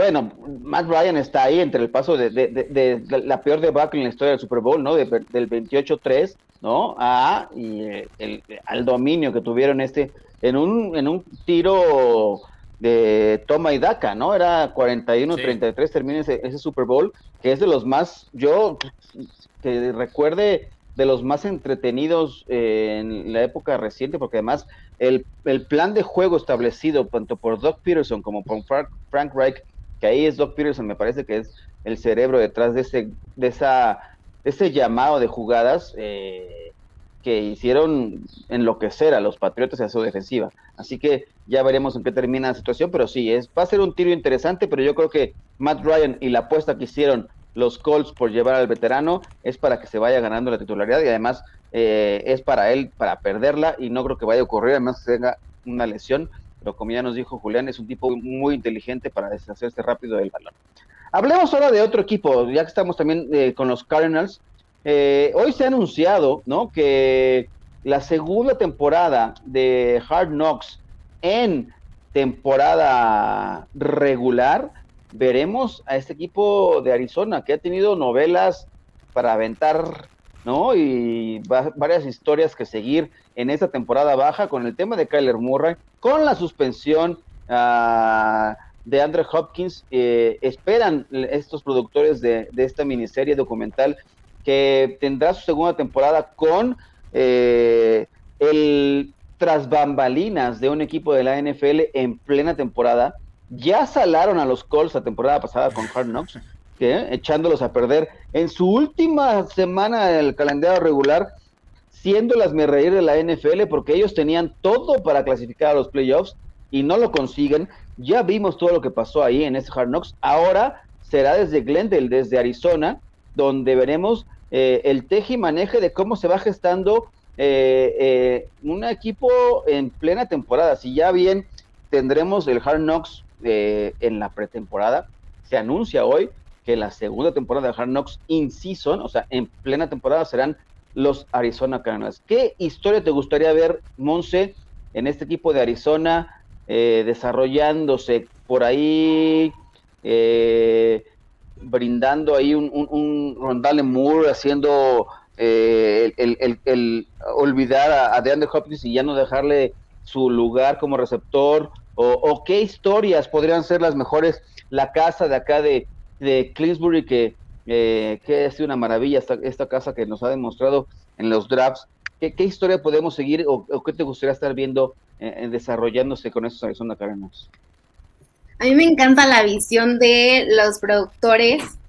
bueno, Matt Ryan está ahí entre el paso de, la peor debacle en la historia del Super Bowl, ¿no? del 28-3, ¿no? A, y el, al dominio que tuvieron este en un, en un tiro de toma y daca, ¿no? Era 41-33 termina ese, ese, Super Bowl, que es de los más, yo que recuerde de los más entretenidos en la época reciente, porque además el, el, plan de juego establecido tanto por Doug Peterson como por Frank, Frank Reich que ahí es Doc Peterson, me parece que es el cerebro detrás de ese, de esa, ese llamado de jugadas eh, que hicieron enloquecer a los Patriotas y a su defensiva. Así que ya veremos en qué termina la situación, pero sí, es, va a ser un tiro interesante, pero yo creo que Matt Ryan y la apuesta que hicieron los Colts por llevar al veterano es para que se vaya ganando la titularidad y además eh, es para él para perderla y no creo que vaya a ocurrir, además tenga una lesión pero como ya nos dijo Julián, es un tipo muy inteligente para deshacerse rápido del balón. Hablemos ahora de otro equipo, ya que estamos también eh, con los Cardinals. Eh, hoy se ha anunciado ¿no? que la segunda temporada de Hard Knocks en temporada regular, veremos a este equipo de Arizona que ha tenido novelas para aventar ¿no? Y varias historias que seguir en esta temporada baja con el tema de Kyler Murray, con la suspensión uh, de Andrew Hopkins. Eh, esperan estos productores de, esta miniserie documental que tendrá su segunda temporada con eh, el tras bambalinas de un equipo de la NFL en plena temporada. Ya salaron a los Colts la temporada pasada con Hard Knocks echándolos a perder en su última semana del calendario regular, siendo las me reír de la NFL, porque ellos tenían todo para clasificar a los playoffs y no lo consiguen. Ya vimos todo lo que pasó ahí en ese Hard Knocks. Ahora será desde Glendale, desde Arizona, donde veremos eh, el teje y maneje de cómo se va gestando eh, eh, un equipo en plena temporada. Si ya bien tendremos el Hard Knocks en la pretemporada, se anuncia hoy la segunda temporada de Hard Knocks in season, o sea, en plena temporada serán los Arizona Cardinals. ¿Qué historia te gustaría ver, Monse, en este equipo de Arizona eh, desarrollándose por ahí, eh, brindando ahí un, un, Rondale Moore, haciendo eh, el, olvidar a, a DeAndre Hopkins y ya no dejarle su lugar como receptor? O, qué historias podrían ser las mejores? La casa de acá de, de Clinsbury que, eh, que ha sido una maravilla esta, esta, casa que nos ha demostrado en los drafts. ¿Qué, qué historia podemos seguir o, qué te gustaría estar viendo eh, desarrollándose con estos Arizona Cardinals? A mí me encanta la visión de los productores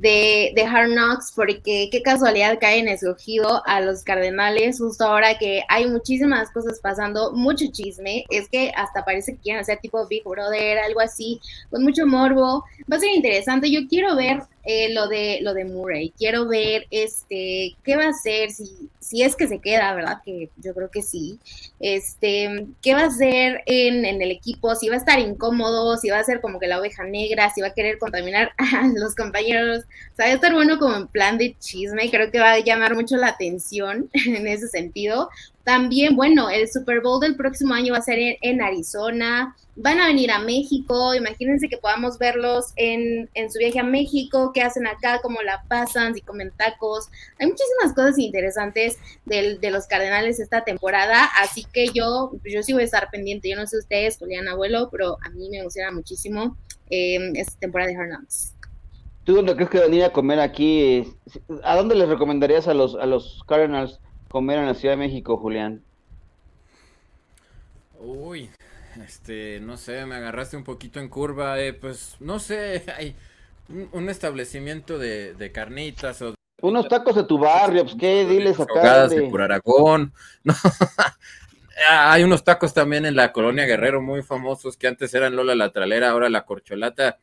de, de Hard Knocks, porque qué casualidad caen escogido a los Cardenales justo ahora que hay muchísimas cosas pasando, mucho chisme, es que hasta parece que quieren hacer tipo Big Brother, algo así, con mucho morbo. Va a ser interesante. Yo quiero ver eh, lo de lo de Murray. Quiero ver este qué va a hacer si, si es que se queda, ¿verdad? Que yo creo que sí. Este, qué va a hacer en, en, el equipo, si va a estar incómodo, si va a ser como que la oveja negra, si va a querer contaminar a los compañeros. O sea, va a estar bueno como en plan de chisme, creo que va a llamar mucho la atención en ese sentido. También, bueno, el Super Bowl del próximo año va a ser en, Arizona. Van a venir a México. Imagínense que podamos verlos en, su viaje a México, qué hacen acá, cómo la pasan, si comen tacos. Hay muchísimas cosas interesantes de los Cardenales esta temporada. Así que yo, yo sí voy a estar pendiente. Yo no sé ustedes, Julián Abuelo, pero a mí me emociona muchísimo eh, esta temporada de Hard ¿Tú dónde crees que venir a comer aquí? ¿A dónde les recomendarías a los, a los Cardinals? Comer en la Ciudad de México, Julián? Uy, este, no sé, me agarraste un poquito en curva, eh, pues, no sé, hay un, establecimiento de, carnitas o... Unos tacos de tu barrio, pues, ¿qué? Diles acá. De... por Aragón, no, hay unos tacos también en la colonia Guerrero muy famosos que antes eran Lola la Tralera, ahora la Corcholata,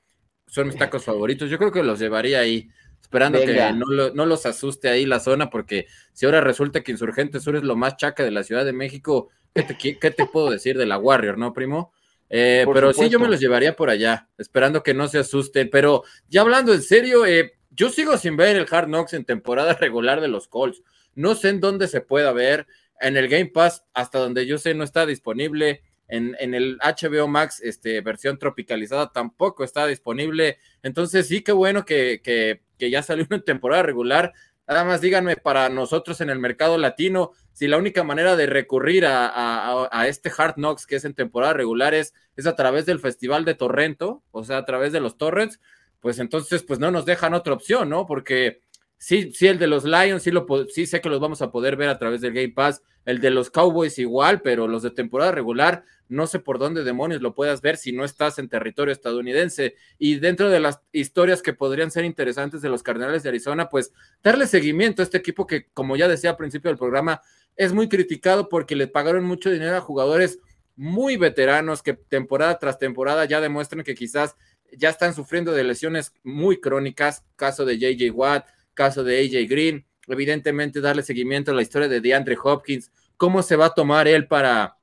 son mis tacos favoritos, yo creo que los llevaría ahí esperando que no, los asuste ahí la zona, porque si ahora resulta que Insurgente Sur es lo más chaca de la Ciudad de México, ¿qué te, puedo decir de la Warrior, no, primo? Eh, pero sí, yo me los llevaría por allá, esperando que no se asusten. Pero ya hablando en serio, eh, yo sigo sin ver el Hard Knocks en temporada regular de los Colts. No sé en dónde se pueda ver. En el Game Pass, hasta donde yo sé, no está disponible. En, en, el HBO Max, este, versión tropicalizada, tampoco está disponible. Entonces, sí, qué bueno que, que que ya salió en temporada regular. Nada más díganme para nosotros en el mercado latino, si la única manera de recurrir a, este Hard Knocks que es en temporada regular es, a través del Festival de Torrento, o sea, a través de los torrents, pues entonces pues no nos dejan otra opción, ¿no? Porque sí, sí, el de los Lions sí, lo, sí sé que los vamos a poder ver a través del Game Pass, el de los Cowboys igual, pero los de temporada regular no sé por dónde demonios lo puedas ver si no estás en territorio estadounidense. Y dentro de las historias que podrían ser interesantes de los Cardenales de Arizona, pues darle seguimiento a este equipo que, como ya decía al principio del programa, es muy criticado porque le pagaron mucho dinero a jugadores muy veteranos que temporada tras temporada ya demuestran que quizás ya están sufriendo de lesiones muy crónicas, caso de JJ Watt, caso de AJ Green, evidentemente darle seguimiento a la historia de DeAndre Hopkins, cómo se va a tomar él para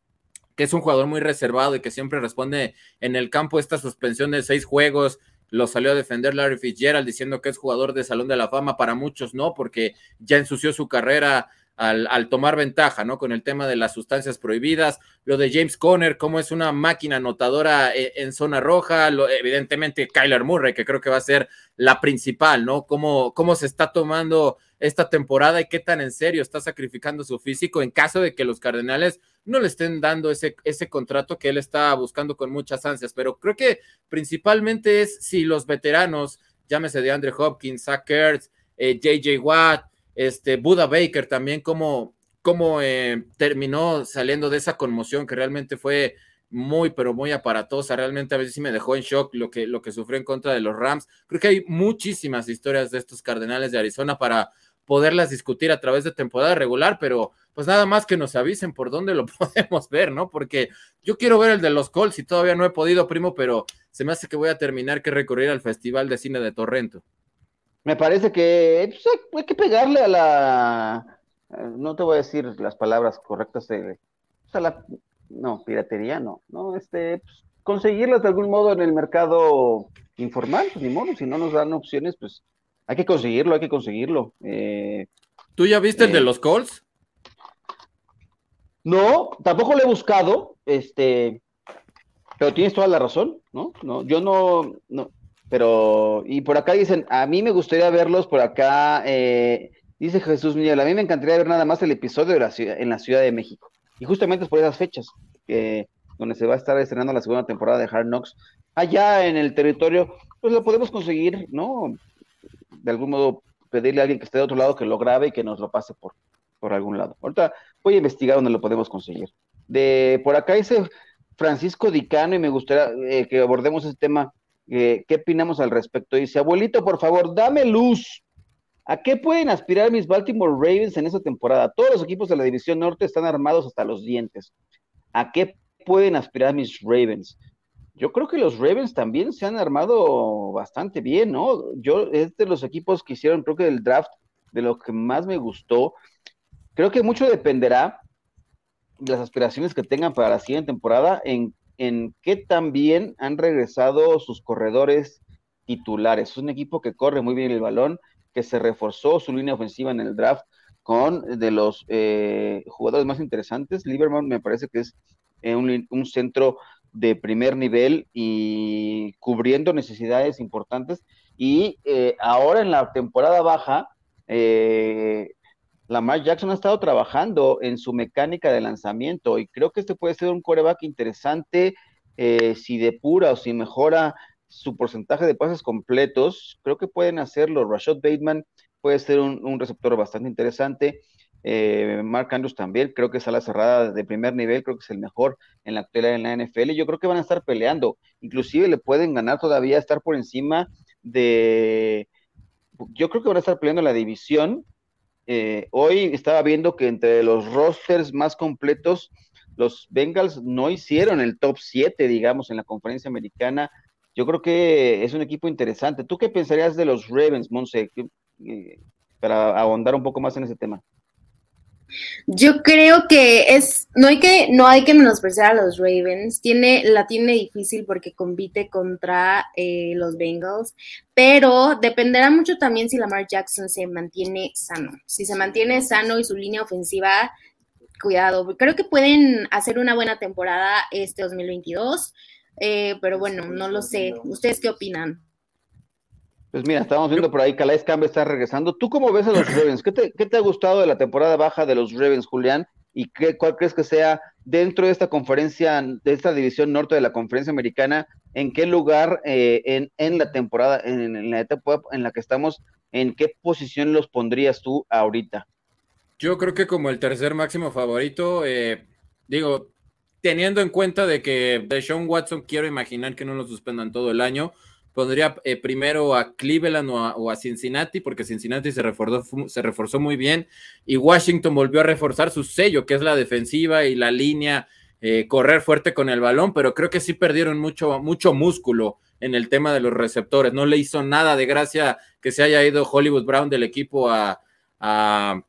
que es un jugador muy reservado y que siempre responde en el campo esta suspensión de seis juegos. Lo salió a defender Larry Fitzgerald diciendo que es jugador de Salón de la Fama, para muchos no, porque ya ensució su carrera al, tomar ventaja, ¿no? Con el tema de las sustancias prohibidas, lo de James Conner, cómo es una máquina anotadora en, en zona roja, lo, evidentemente Kyler Murray, que creo que va a ser la principal, ¿no? Cómo, cómo se está tomando esta temporada y qué tan en serio está sacrificando su físico en caso de que los Cardenales no le estén dando ese, ese contrato que él está buscando con muchas ansias. Pero creo que principalmente es si los veteranos, llámese de Andre Hopkins, Zach Ertz, JJ eh, Watt, este, Buda Baker también, como cómo eh, terminó saliendo de esa conmoción que realmente fue muy, pero muy aparatosa. Realmente a veces sí me dejó en shock lo que, lo que sufrió en contra de los Rams. Creo que hay muchísimas historias de estos Cardenales de Arizona para poderlas discutir a través de temporada regular, pero pues nada más que nos avisen por dónde lo podemos ver, ¿no? Porque yo quiero ver el de los Colts y todavía no he podido, primo, pero se me hace que voy a terminar que recurrir al Festival de Cine de Torrento. Me parece que pues, hay que pegarle a la, no te voy a decir las palabras correctas de, pues, la, no, piratería, no, no, este, pues, conseguirlas de algún modo en el mercado informal, pues ni modo, si no nos dan opciones, pues hay que conseguirlo, hay que conseguirlo. Eh, ¿Tú ya viste el de eh, los Colts? No, tampoco lo he buscado, este, pero tienes toda la razón, ¿no? No, yo no, no, pero, y por acá dicen, a mí me gustaría verlos por acá, eh, dice Jesús Miguel, a mí me encantaría ver nada más el episodio de la ciudad, en la Ciudad de México. Y justamente es por esas fechas, que, donde se va a estar estrenando la segunda temporada de Hard Knocks. Allá en el territorio, pues lo podemos conseguir, ¿no? de algún modo pedirle a alguien que esté de otro lado que lo grabe y que nos lo pase por, por algún lado. Ahorita voy a investigar dónde lo podemos conseguir. De por acá dice Francisco Dicano y me gustaría eh, que abordemos ese tema eh, qué opinamos al respecto. Dice, abuelito, por favor, dame luz. ¿A qué pueden aspirar mis Baltimore Ravens en esta temporada? Todos los equipos de la División Norte están armados hasta los dientes. ¿A qué pueden aspirar mis Ravens? Yo creo que los Ravens también se han armado bastante bien, ¿no? Yo es de los equipos que hicieron, creo que del draft, de lo que más me gustó. Creo que mucho dependerá de las aspiraciones que tengan para la siguiente temporada en, en qué también han regresado sus corredores titulares. Es un equipo que corre muy bien el balón, que se reforzó su línea ofensiva en el draft con de los eh, jugadores más interesantes. Lieberman me parece que es eh, un, centro de primer nivel y cubriendo necesidades importantes. Y eh, ahora en la temporada baja, Lamar Jackson ha estado trabajando en su mecánica de lanzamiento y creo que este puede ser un coreback interesante si depura o si mejora su porcentaje de pases completos, creo que pueden hacerlo. Rashad Bateman puede ser un, receptor bastante interesante. Eh, Mark Andrews también, creo que es a la cerrada de primer nivel, creo que es el mejor en la actualidad en la NFL. Yo creo que van a estar peleando, inclusive le pueden ganar todavía, estar por encima de. Yo creo que van a estar peleando la división. Eh, hoy estaba viendo que entre los rosters más completos, los Bengals no hicieron el top 7, digamos, en la conferencia americana yo creo que es un equipo interesante. ¿Tú qué pensarías de los Ravens, Monse, eh, para ahondar un poco más en ese tema? Yo creo que es, no hay que, no hay que menospreciar a los Ravens, tiene, la tiene difícil porque compite contra eh, los Bengals, pero dependerá mucho también si Lamar Jackson se mantiene sano. Si se mantiene sano y su línea ofensiva, cuidado, creo que pueden hacer una buena temporada este 2022. Eh, pero bueno, no lo sé. ¿Ustedes qué opinan? Pues mira, estábamos viendo por ahí que Calais Campbell está regresando. ¿Tú cómo ves a los Ravens? ¿Qué te, ha gustado de la temporada baja de los Ravens, Julián? ¿Y qué, cuál crees que sea dentro de esta conferencia, de esta división norte de la conferencia americana, en qué lugar eh, en, en, la temporada, en, la etapa en la que estamos, en qué posición los pondrías tú ahorita? Yo creo que como el tercer máximo favorito, eh, digo, teniendo en cuenta de que Deshaun Watson quiero imaginar que no lo suspendan todo el año, pondría eh, primero a Cleveland o a, Cincinnati, porque Cincinnati se reforzó, se reforzó muy bien y Washington volvió a reforzar su sello, que es la defensiva y la línea, eh, correr fuerte con el balón, pero creo que sí perdieron mucho, mucho músculo en el tema de los receptores. No le hizo nada de gracia que se haya ido Hollywood Brown del equipo a, a,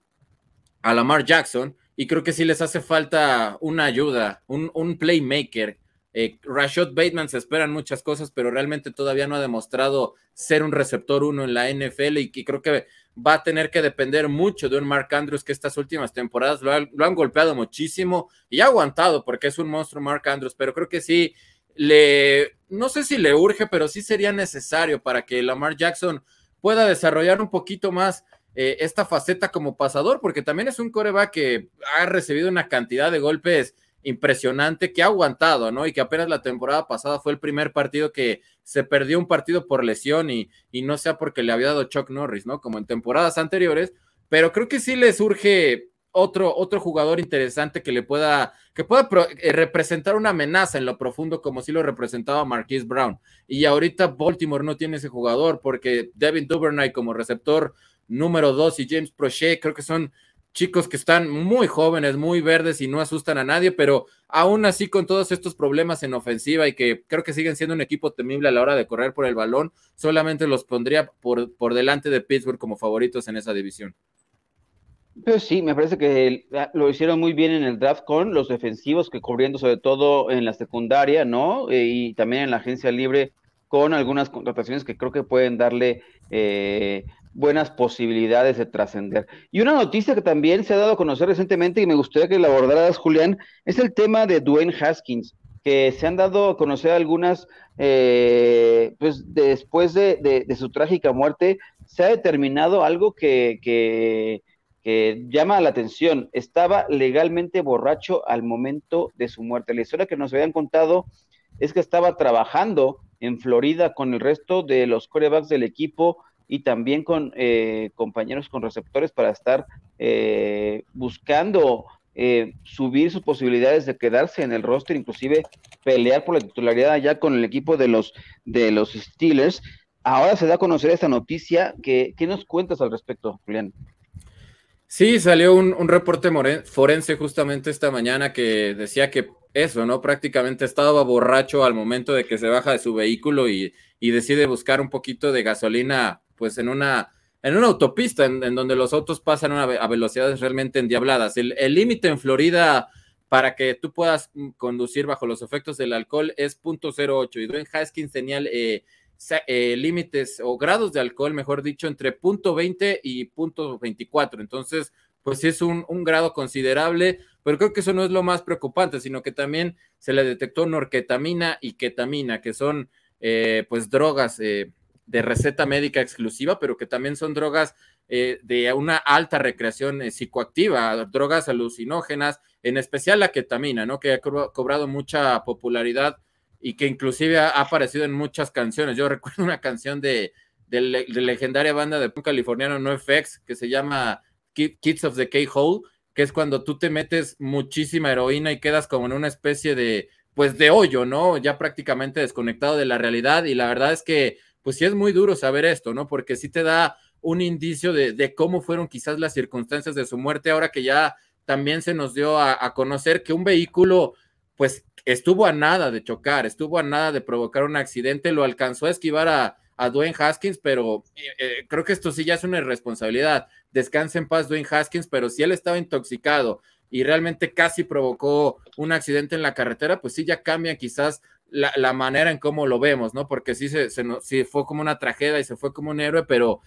a Lamar Jackson y creo que sí les hace falta una ayuda, un, playmaker. Eh, Rashad Bateman se esperan muchas cosas, pero realmente todavía no ha demostrado ser un receptor uno en la NFL y, creo que va a tener que depender mucho de un Mark Andrews que estas últimas temporadas lo, han golpeado muchísimo y ha aguantado porque es un monstruo Mark Andrews, pero creo que sí le, no sé si le urge, pero sí sería necesario para que Lamar Jackson pueda desarrollar un poquito más eh, esta faceta como pasador, porque también es un coreback que ha recibido una cantidad de golpes impresionante que ha aguantado, ¿no? Y que apenas la temporada pasada fue el primer partido que se perdió un partido por lesión y, y no sea porque le había dado Chuck Norris, ¿no? Como en temporadas anteriores, pero creo que sí le surge otro, otro jugador interesante que le pueda, que pueda eh, representar una amenaza en lo profundo como si lo representaba Marquise Brown. Y ahorita Baltimore no tiene ese jugador porque Devin Duvernay como receptor número dos y James Prochet, creo que son chicos que están muy jóvenes, muy verdes y no asustan a nadie, pero aún así con todos estos problemas en ofensiva y que creo que siguen siendo un equipo temible a la hora de correr por el balón, solamente los pondría por, por delante de Pittsburgh como favoritos en esa división. Pues sí, me parece que lo hicieron muy bien en el draft con los defensivos que cubriendo sobre todo en la secundaria, ¿no? Eh, y también en la agencia libre con algunas contrataciones que creo que pueden darle eh, buenas posibilidades de trascender. Y una noticia que también se ha dado a conocer recientemente y me gustaría que la abordaras, Julián, es el tema de Dwayne Haskins, que se han dado a conocer algunas, eh, pues después de, su trágica muerte, se ha determinado algo que, que, que, llama la atención. Estaba legalmente borracho al momento de su muerte. La historia que nos habían contado es que estaba trabajando en Florida con el resto de los corebacks del equipo y también con eh, compañeros con receptores para estar eh, buscando eh, subir sus posibilidades de quedarse en el roster, inclusive pelear por la titularidad allá con el equipo de los, de los Steelers. Ahora se da a conocer esta noticia. ¿Qué, qué nos cuentas al respecto, Julián? Sí, salió un, reporte forense justamente esta mañana que decía que eso, ¿no? Prácticamente estaba borracho al momento de que se baja de su vehículo y, decide buscar un poquito de gasolina, pues en una, en una autopista en, donde los autos pasan a, velocidades realmente endiabladas. El límite en Florida para que tú puedas mm, conducir bajo los efectos del alcohol es .08 y Dwayne Haskins tenía eh, eh, límites o grados de alcohol, mejor dicho, entre .20 y .24. Entonces, pues es un, grado considerable, pero creo que eso no es lo más preocupante, sino que también se le detectó norketamina y ketamina, que son eh, pues drogas de receta médica exclusiva, pero que también son drogas de una alta recreación psicoactiva, drogas alucinógenas en especial la ketamina, ¿no? Que ha cobrado mucha popularidad y que inclusive ha, aparecido en muchas canciones. Yo recuerdo una canción de, de, legendaria banda de punk californiano NoFX que se llama Kids of the K-Hole, que es cuando tú te metes muchísima heroína y quedas como en una especie de, pues de hoyo, ¿no? Ya prácticamente desconectado de la realidad y la verdad es que, pues sí es muy duro saber esto, ¿no? Porque sí te da un indicio de, cómo fueron quizás las circunstancias de su muerte ahora que ya también se nos dio a, conocer que un vehículo, pues estuvo a nada de chocar, estuvo a nada de provocar un accidente, lo alcanzó a esquivar a, Dwayne Haskins, pero eh, eh, creo que esto sí ya es una irresponsabilidad. Descanse en paz Dwayne Haskins, pero si él estaba intoxicado y realmente casi provocó un accidente en la carretera, pues sí ya cambia quizás la, manera en cómo lo vemos, ¿no? Porque sí, se, se, fue como una tragedia y se fue como un héroe, pero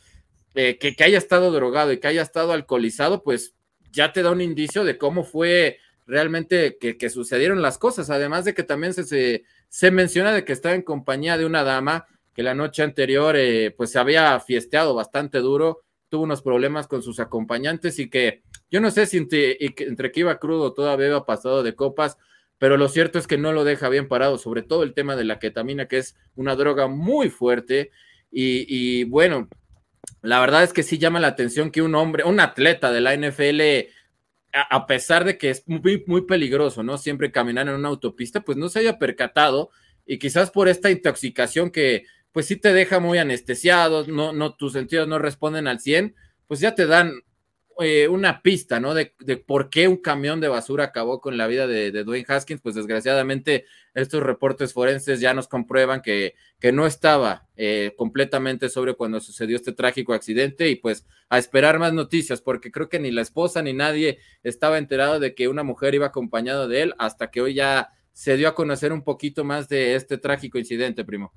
eh, que, que, haya estado drogado y que haya estado alcoholizado, pues ya te da un indicio de cómo fue realmente que, sucedieron las cosas, además de que también se, se, menciona de que estaba en compañía de una dama que la noche anterior eh, pues se había fiesteado bastante duro, tuvo unos problemas con sus acompañantes y que yo no sé si entre, entre que iba crudo todavía había pasado de copas, pero lo cierto es que no lo deja bien parado, sobre todo el tema de la ketamina, que es una droga muy fuerte y, bueno, la verdad es que sí llama la atención que un hombre, un atleta de la NFL, a, pesar de que es muy, muy peligroso, ¿no? Siempre caminar en una autopista, pues no se haya percatado y quizás por esta intoxicación que pues sí te deja muy anestesiado, no, no, tus sentidos no responden al 100, pues ya te dan eh, una pista, ¿no? De, por qué un camión de basura acabó con la vida de, Dwayne Haskins, pues desgraciadamente estos reportes forenses ya nos comprueban que, que no estaba eh, completamente sobre cuando sucedió este trágico accidente y pues a esperar más noticias, porque creo que ni la esposa ni nadie estaba enterado de que una mujer iba acompañada de él hasta que hoy ya se dio a conocer un poquito más de este trágico incidente, primo.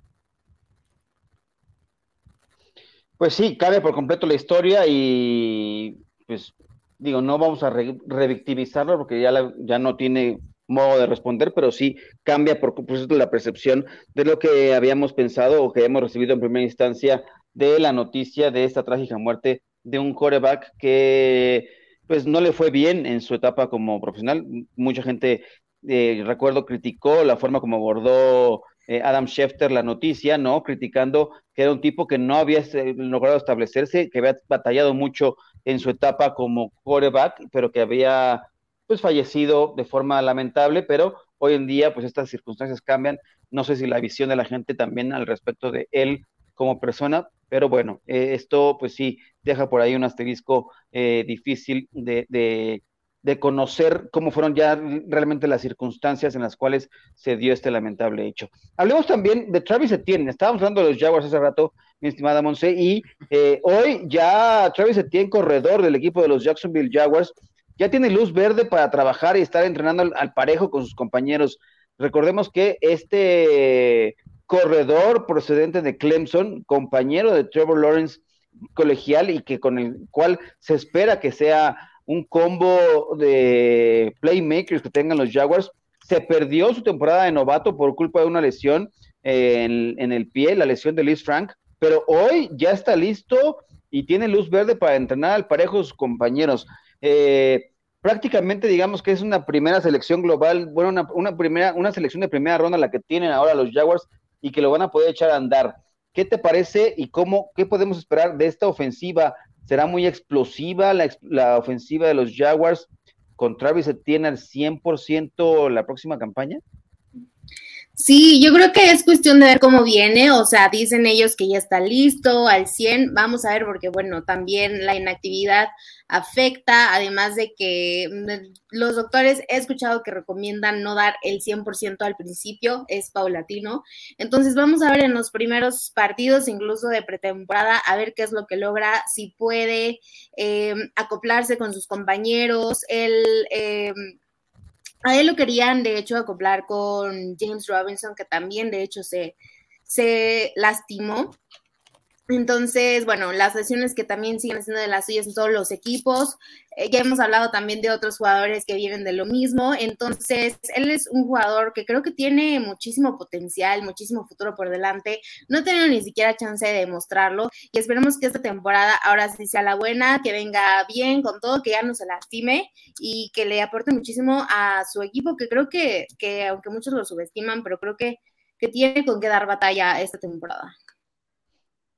Pues sí, cabe por completo la historia y pues digo, no vamos a revictimizarlo porque ya, ya no tiene modo de responder, pero sí cambia por completo la percepción de lo que habíamos pensado o que hemos recibido en primera instancia de la noticia de esta trágica muerte de un coreback que pues no le fue bien en su etapa como profesional. Mucha gente, eh, recuerdo, criticó la forma como abordó eh, Adam Schefter la noticia, ¿no? Criticando que era un tipo que no había logrado establecerse, que había batallado mucho en su etapa como quarterback, pero que había pues fallecido de forma lamentable, pero hoy en día pues estas circunstancias cambian. No sé si la visión de la gente también al respecto de él como persona, pero bueno, eh, esto pues sí deja por ahí un asterisco eh, difícil de, de, conocer cómo fueron ya realmente las circunstancias en las cuales se dio este lamentable hecho. Hablemos también de Travis Etienne, estábamos hablando de los Jaguars hace rato, mi estimada Monse. Y eh, hoy ya Travis Etienne, corredor del equipo de los Jacksonville Jaguars, ya tiene luz verde para trabajar y estar entrenando al, parejo con sus compañeros. Recordemos que este corredor procedente de Clemson, compañero de Trevor Lawrence colegial y que con el cual se espera que sea un combo de playmakers que tengan los Jaguars, se perdió su temporada de novato por culpa de una lesión en, el pie, la lesión de Liz Frank, pero hoy ya está listo y tiene luz verde para entrenar al parejo sus compañeros. Eh, prácticamente digamos que es una primera selección global, bueno, una, primera, una selección de primera ronda la que tienen ahora los Jaguars y que lo van a poder echar a andar. ¿Qué te parece y cómo, qué podemos esperar de esta ofensiva? ¿Será muy explosiva la, ofensiva de los Jaguars? con Travis Etienne al 100% la próxima campaña? Sí, yo creo que es cuestión de ver cómo viene, o sea, dicen ellos que ya está listo al 100, vamos a ver porque bueno, también la inactividad afecta, además de que mm, los doctores he escuchado que recomiendan no dar el 100% al principio, es paulatino, entonces vamos a ver en los primeros partidos, incluso de pretemporada, a ver qué es lo que logra, si puede eh, acoplarse con sus compañeros, el... Eh, a él lo querían, de hecho, acoplar con James Robinson, que también, de hecho, se, se lastimó. Entonces, bueno, las lesiones que también siguen siendo de las suyas en todos los equipos. Eh, ya hemos hablado también de otros jugadores que vienen de lo mismo. Entonces, él es un jugador que creo que tiene muchísimo potencial, muchísimo futuro por delante. No ha tenido ni siquiera chance de demostrarlo y esperemos que esta temporada ahora sí sea la buena, que venga bien con todo, que ya no se lastime y que le aporte muchísimo a su equipo, que creo que, que aunque muchos lo subestiman, pero creo que, que tiene con qué dar batalla esta temporada.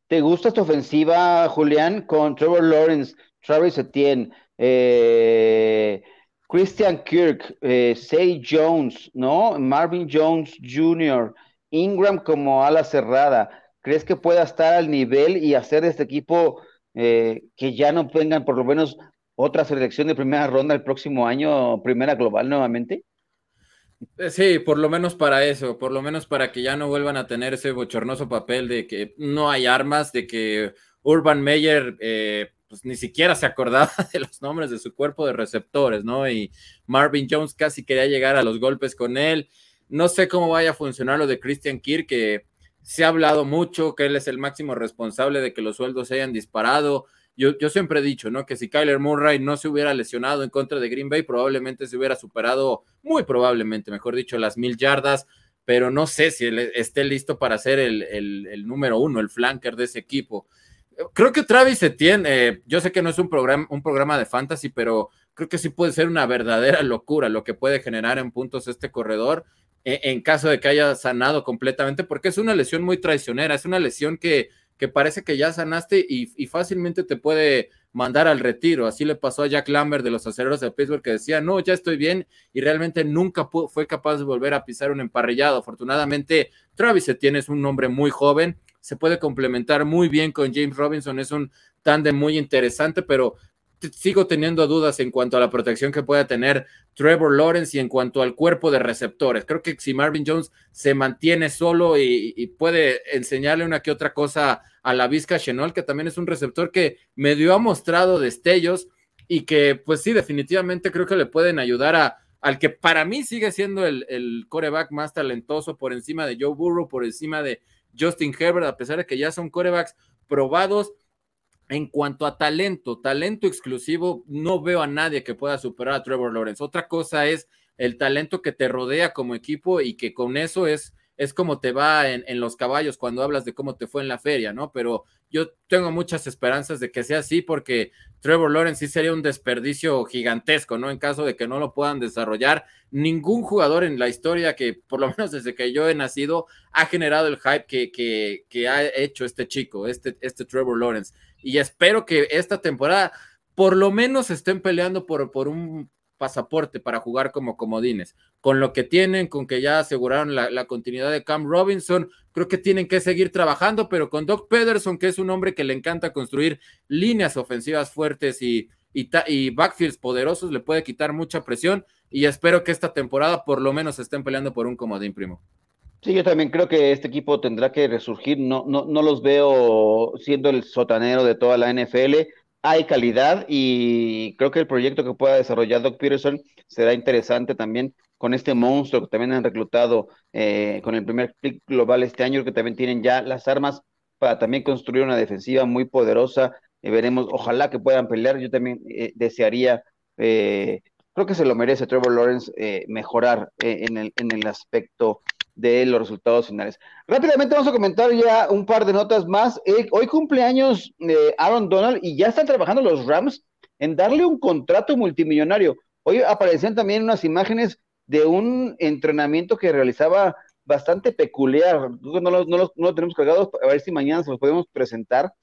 ¿Te gusta esta ofensiva, Julián, con Trevor Lawrence, Travis Etienne, eh, Christian Kirk, eh, Say Jones, ¿no? Marvin Jones Jr., Ingram como ala cerrada? ¿Crees que pueda estar al nivel y hacer este equipo eh, que ya no tengan por lo menos otra selección de primera ronda el próximo año, primera global nuevamente? Eh, sí, por lo menos para eso, por lo menos para que ya no vuelvan a tener ese bochornoso papel de que no hay armas, de que Urban Meyer eh, pues ni siquiera se acordaba de los nombres de su cuerpo de receptores, ¿no? Y Marvin Jones casi quería llegar a los golpes con él. No sé cómo vaya a funcionar lo de Christian Kirk, que se ha hablado mucho, que él es el máximo responsable de que los sueldos se hayan disparado yo, siempre he dicho, ¿no? Que si Kyler Murray no se hubiera lesionado en contra de Green Bay, probablemente se hubiera superado, muy probablemente, mejor dicho, las mil yardas, pero no sé si esté listo para ser el, número uno, el flanker de ese equipo. Creo que Travis Etienne, eh, yo sé que no es un programa, un programa de fantasy, pero creo que sí puede ser una verdadera locura lo que puede generar en puntos este corredor en, en caso de que haya sanado completamente, porque es una lesión muy traicionera, es una lesión que que parece que ya sanaste y, fácilmente te puede mandar al retiro. Así le pasó a Jack Lambert de los acereros de Pittsburgh que decía, no, ya estoy bien y realmente nunca fue capaz de volver a pisar un emparrillado. Afortunadamente, Travis Etienne es un hombre muy joven, se puede complementar muy bien con James Robinson, es un tándem muy interesante, pero sigo teniendo dudas en cuanto a la protección que pueda tener Trevor Lawrence y en cuanto al cuerpo de receptores. Creo que si Marvin Jones se mantiene solo y, puede enseñarle una que otra cosa a la Vizca Chenol, que también es un receptor que medio ha mostrado destellos y que pues sí, definitivamente creo que le pueden ayudar a, al que para mí sigue siendo el, el coreback más talentoso por encima de Joe Burrow, por encima de Justin Herbert, a pesar de que ya son corebacks probados en cuanto a talento, talento exclusivo, no veo a nadie que pueda superar a Trevor Lawrence. Otra cosa es el talento que te rodea como equipo y que con eso es, es como te va en, los caballos cuando hablas de cómo te fue en la feria, ¿no? Pero yo tengo muchas esperanzas de que sea así porque Trevor Lawrence sí sería un desperdicio gigantesco, ¿no? En caso de que no lo puedan desarrollar. Ningún jugador en la historia que, por lo menos desde que yo he nacido, ha generado el hype que, que, que ha hecho este chico, este, este Trevor Lawrence y espero que esta temporada por lo menos estén peleando por, por un pasaporte para jugar como comodines. Con lo que tienen, con que ya aseguraron la, continuidad de Cam Robinson, creo que tienen que seguir trabajando, pero con Doc Pederson, que es un hombre que le encanta construir líneas ofensivas fuertes y, y, y backfields poderosos, le puede quitar mucha presión y espero que esta temporada por lo menos estén peleando por un comodín, primo. Sí, yo también creo que este equipo tendrá que resurgir. No, no, no los veo siendo el sotanero de toda la NFL. Hay calidad y creo que el proyecto que pueda desarrollar Doc Peterson será interesante también con este monstruo que también han reclutado eh, con el primer pick global este año, que también tienen ya las armas para también construir una defensiva muy poderosa. Eh, veremos, ojalá que puedan pelear. Yo también eh, desearía, creo que se lo merece Trevor Lawrence mejorar en, el, en el aspecto de los resultados finales. Rápidamente vamos a comentar ya un par de notas más. Eh, hoy cumpleaños de Aaron Donald y ya están trabajando los Rams en darle un contrato multimillonario. Hoy aparecían también unas imágenes de un entrenamiento que realizaba bastante peculiar. No lo, no no tenemos cargados, a ver si mañana se los podemos presentar,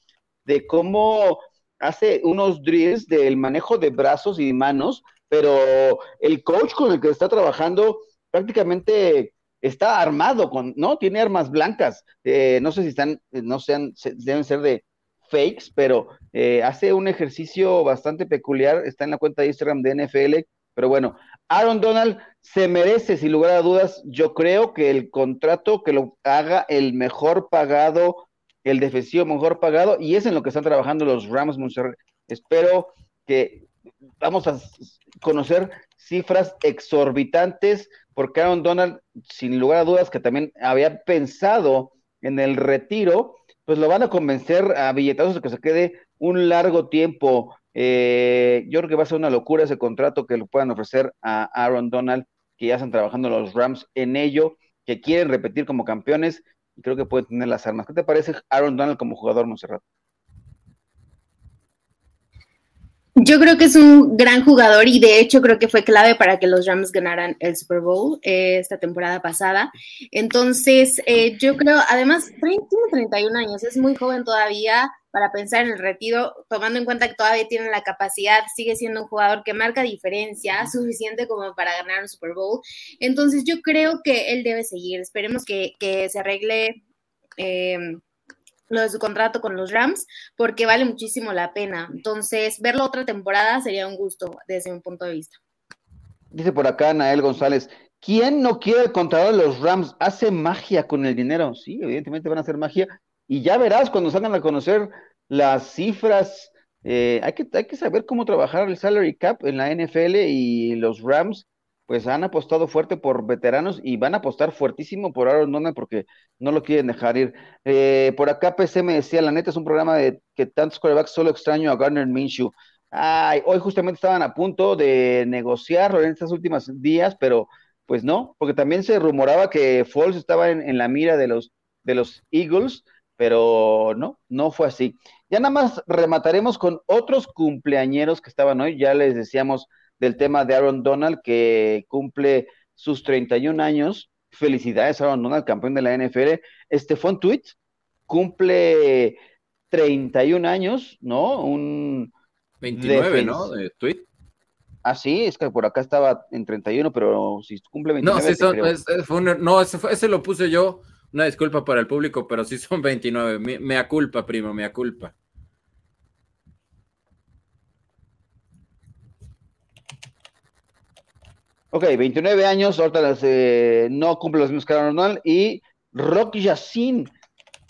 de cómo hace unos drills del manejo de brazos y manos pero el coach con el que está trabajando prácticamente está armado con, ¿no? Tiene armas blancas. Eh, no sé si están, no sean, deben ser de fakes, pero eh, hace un ejercicio bastante peculiar. Está en la cuenta de Instagram de NFL. Pero bueno, Aaron Donald se merece, sin lugar a dudas, yo creo que el contrato que lo haga el mejor pagado, el defensivo mejor pagado, y es en lo que están trabajando los Rams Espero que vamos a conocer cifras exorbitantes, porque Aaron Donald, sin lugar a dudas, que también había pensado en el retiro, pues lo van a convencer a billetazos de que se quede un largo tiempo. Eh, yo creo que va a ser una locura ese contrato que lo puedan ofrecer a Aaron Donald, que ya están trabajando los Rams en ello, que quieren repetir como campeones y creo que pueden tener las armas. ¿Qué te parece Aaron Donald como jugador, Monserrat? Yo creo que es un gran jugador y de hecho creo que fue clave para que los Rams ganaran el Super Bowl eh, esta temporada pasada. Entonces, eh, yo creo, además, tiene 31 años, es muy joven todavía para pensar en el retiro, tomando en cuenta que todavía tiene la capacidad, sigue siendo un jugador que marca diferencia, suficiente como para ganar un Super Bowl. Entonces, yo creo que él debe seguir. Esperemos que, se arregle. Eh, lo de su contrato con los Rams, porque vale muchísimo la pena. Entonces, verlo otra temporada sería un gusto desde mi punto de vista. Dice por acá Nael González, ¿quién no quiere el contrato de los Rams? Hace magia con el dinero. Sí, evidentemente van a hacer magia. Y ya verás cuando salgan a conocer las cifras. Eh, hay, que, hay que saber cómo trabajar el salary cap en la NFL y los Rams pues han apostado fuerte por veteranos y van a apostar fuertísimo por Aaron Donald porque no lo quieren dejar ir. Eh, por acá PC me decía, la neta es un programa de que tantos quarterbacks solo extraño a Garner Minshew. Ay, hoy justamente estaban a punto de negociarlo en estos últimos días, pero pues no, porque también se rumoraba que Foles estaba en, la mira de los, de los Eagles, pero no, no fue así. Ya nada más remataremos con otros cumpleañeros que estaban hoy, ya les decíamos del tema de Aaron Donald, que cumple sus 31 años. Felicidades, Aaron Donald, campeón de la NFL. Estefan Tweet cumple 31 años, ¿no? Un 29, ¿no? De Tweet. Ah, sí, es que por acá estaba en 31, pero si cumple 29. No, sí son, no ese, ese, lo puse yo. Una disculpa para el público, pero sí son 29. Me, me culpa, primo, me culpa. Ok, 29 años, ahorita eh, no cumple los mismos que Aaron y Rock Yacine,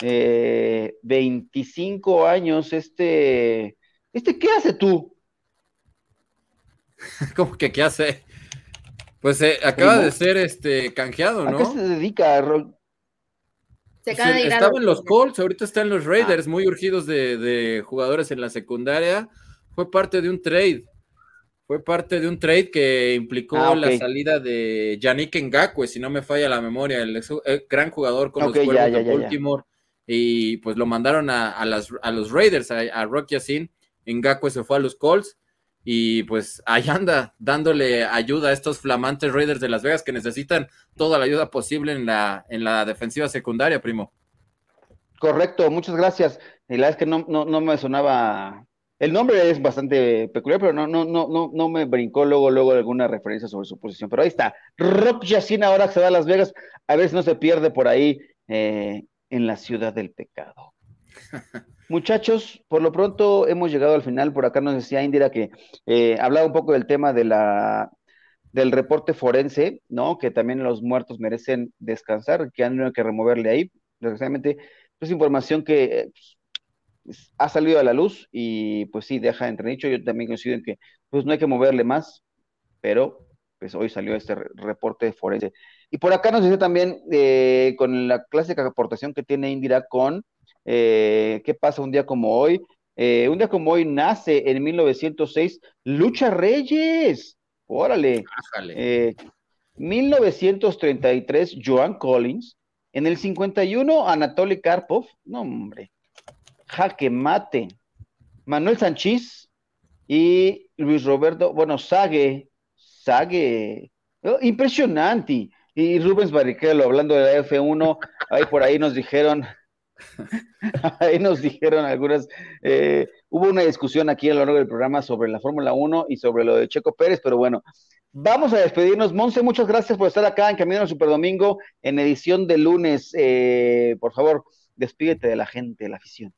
eh, 25 años, este, este, ¿qué hace tú? ¿Cómo que qué hace? Pues eh, acaba de ser este canjeado, ¿no? ¿A qué se dedica? Rock? Se acaba de Estaba en los Colts, ahorita está en los Raiders, ah. muy urgidos de, de jugadores en la secundaria. Fue parte de un trade. Fue parte de un trade que implicó ah, la salida de Yannick Ngakwe, si no me falla la memoria, el, gran jugador con los Cuervos de Baltimore. Y pues lo mandaron a, las, a los Raiders, a, a Rock Yacine. Ngakwe se fue a los Colts. Y pues ahí anda dándole ayuda a estos flamantes Raiders de Las Vegas que necesitan toda la ayuda posible en la, en la defensiva secundaria, primo. Correcto, muchas gracias. Y la verdad es que no, no, no me sonaba el nombre es bastante peculiar, pero no, no, no, no, no me brincó luego, luego alguna referencia sobre su posición. Pero ahí está. Rock Yacine ahora se va a Las Vegas. A ver si no se pierde por ahí eh, en la ciudad del pecado. Muchachos, por lo pronto hemos llegado al final. Por acá nos decía Indira que eh, hablaba un poco del tema de la del reporte forense, ¿no? Que también los muertos merecen descansar, que han tenido que removerle ahí. Desgraciadamente, es información que eh, ha salido a la luz y pues sí, deja entredicho. Yo también coincido en que pues no hay que moverle más, pero pues hoy salió este reporte forense. Y por acá nos dice también eh, con la clásica aportación que tiene Indira con eh, qué pasa un día como hoy. Eh, un día como hoy nace en 1906 Lucha Reyes. Órale. 1933 Joan Collins. En el 51 Anatoly Karpov. No, hombre jaque mate. Manuel Sánchez y Luis Roberto, bueno, Sague, Sague, oh, impresionante. Y Rubens Barrichello, hablando de la F1, ahí por ahí nos dijeron Ahí nos dijeron algunas, eh, hubo una discusión aquí a lo largo del programa sobre la Fórmula 1 y sobre lo de Checo Pérez, pero bueno, vamos a despedirnos. Monse, muchas gracias por estar acá en Camino al Superdomingo en edición de lunes. Eh, por favor, despídete de la gente, de la afición.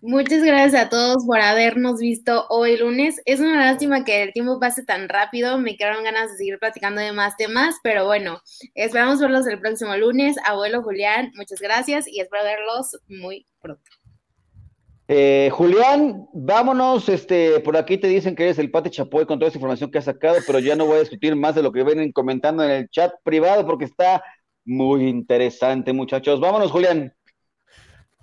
Muchas gracias a todos por habernos visto hoy lunes. Es una lástima que el tiempo pase tan rápido. Me quedaron ganas de seguir platicando de más temas, pero bueno, esperamos verlos el próximo lunes. Abuelo Julián, muchas gracias y espero verlos muy pronto. Eh, Julián, vámonos. Este, por aquí te dicen que eres el Pate Chapoy con toda esa información que has sacado, pero ya no voy a discutir más de lo que vienen comentando en el chat privado porque está muy interesante, muchachos. Vámonos, Julián.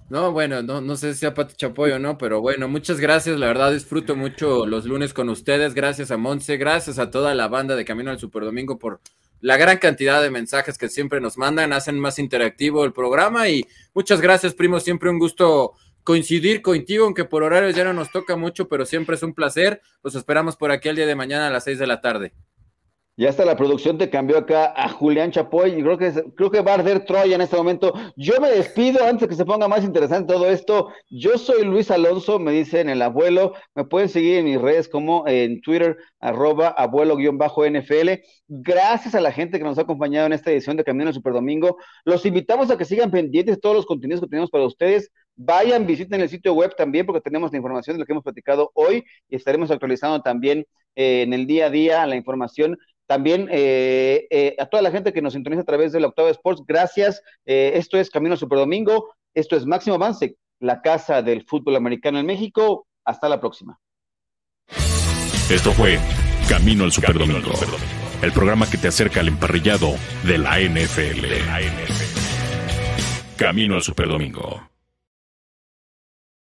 No, bueno, no, no sé si sea Pati Chapoy o no, pero bueno, muchas gracias. La verdad disfruto mucho los lunes con ustedes. Gracias a Monse, gracias a toda la banda de Camino al Superdomingo por la gran cantidad de mensajes que siempre nos mandan, hacen más interactivo el programa y muchas gracias, primo. Siempre un gusto coincidir contigo, aunque por horarios ya no nos toca mucho, pero siempre es un placer. Los esperamos por aquí el día de mañana a las seis de la tarde. Ya está la producción te cambió acá a Julián Chapoy y creo que creo que va a arder Troya en este momento. Yo me despido antes de que se ponga más interesante todo esto. Yo soy Luis Alonso, me dicen el abuelo. Me pueden seguir en mis redes como en Twitter, arroba abuelo-nfl. Gracias a la gente que nos ha acompañado en esta edición de Camino al Superdomingo. Los invitamos a que sigan pendientes todos los contenidos que tenemos para ustedes. Vayan, visiten el sitio web también porque tenemos la información de lo que hemos platicado hoy y estaremos actualizando también eh, en el día a día la información también eh, eh, a toda la gente que nos sintoniza a través de la Octava Sports, gracias. Eh, esto es Camino Super Domingo, esto es Máximo Avance, la casa del fútbol americano en México. Hasta la próxima. Esto fue Camino al Super Domingo, el programa que te acerca al emparrillado de la NFL. Camino al Super Domingo.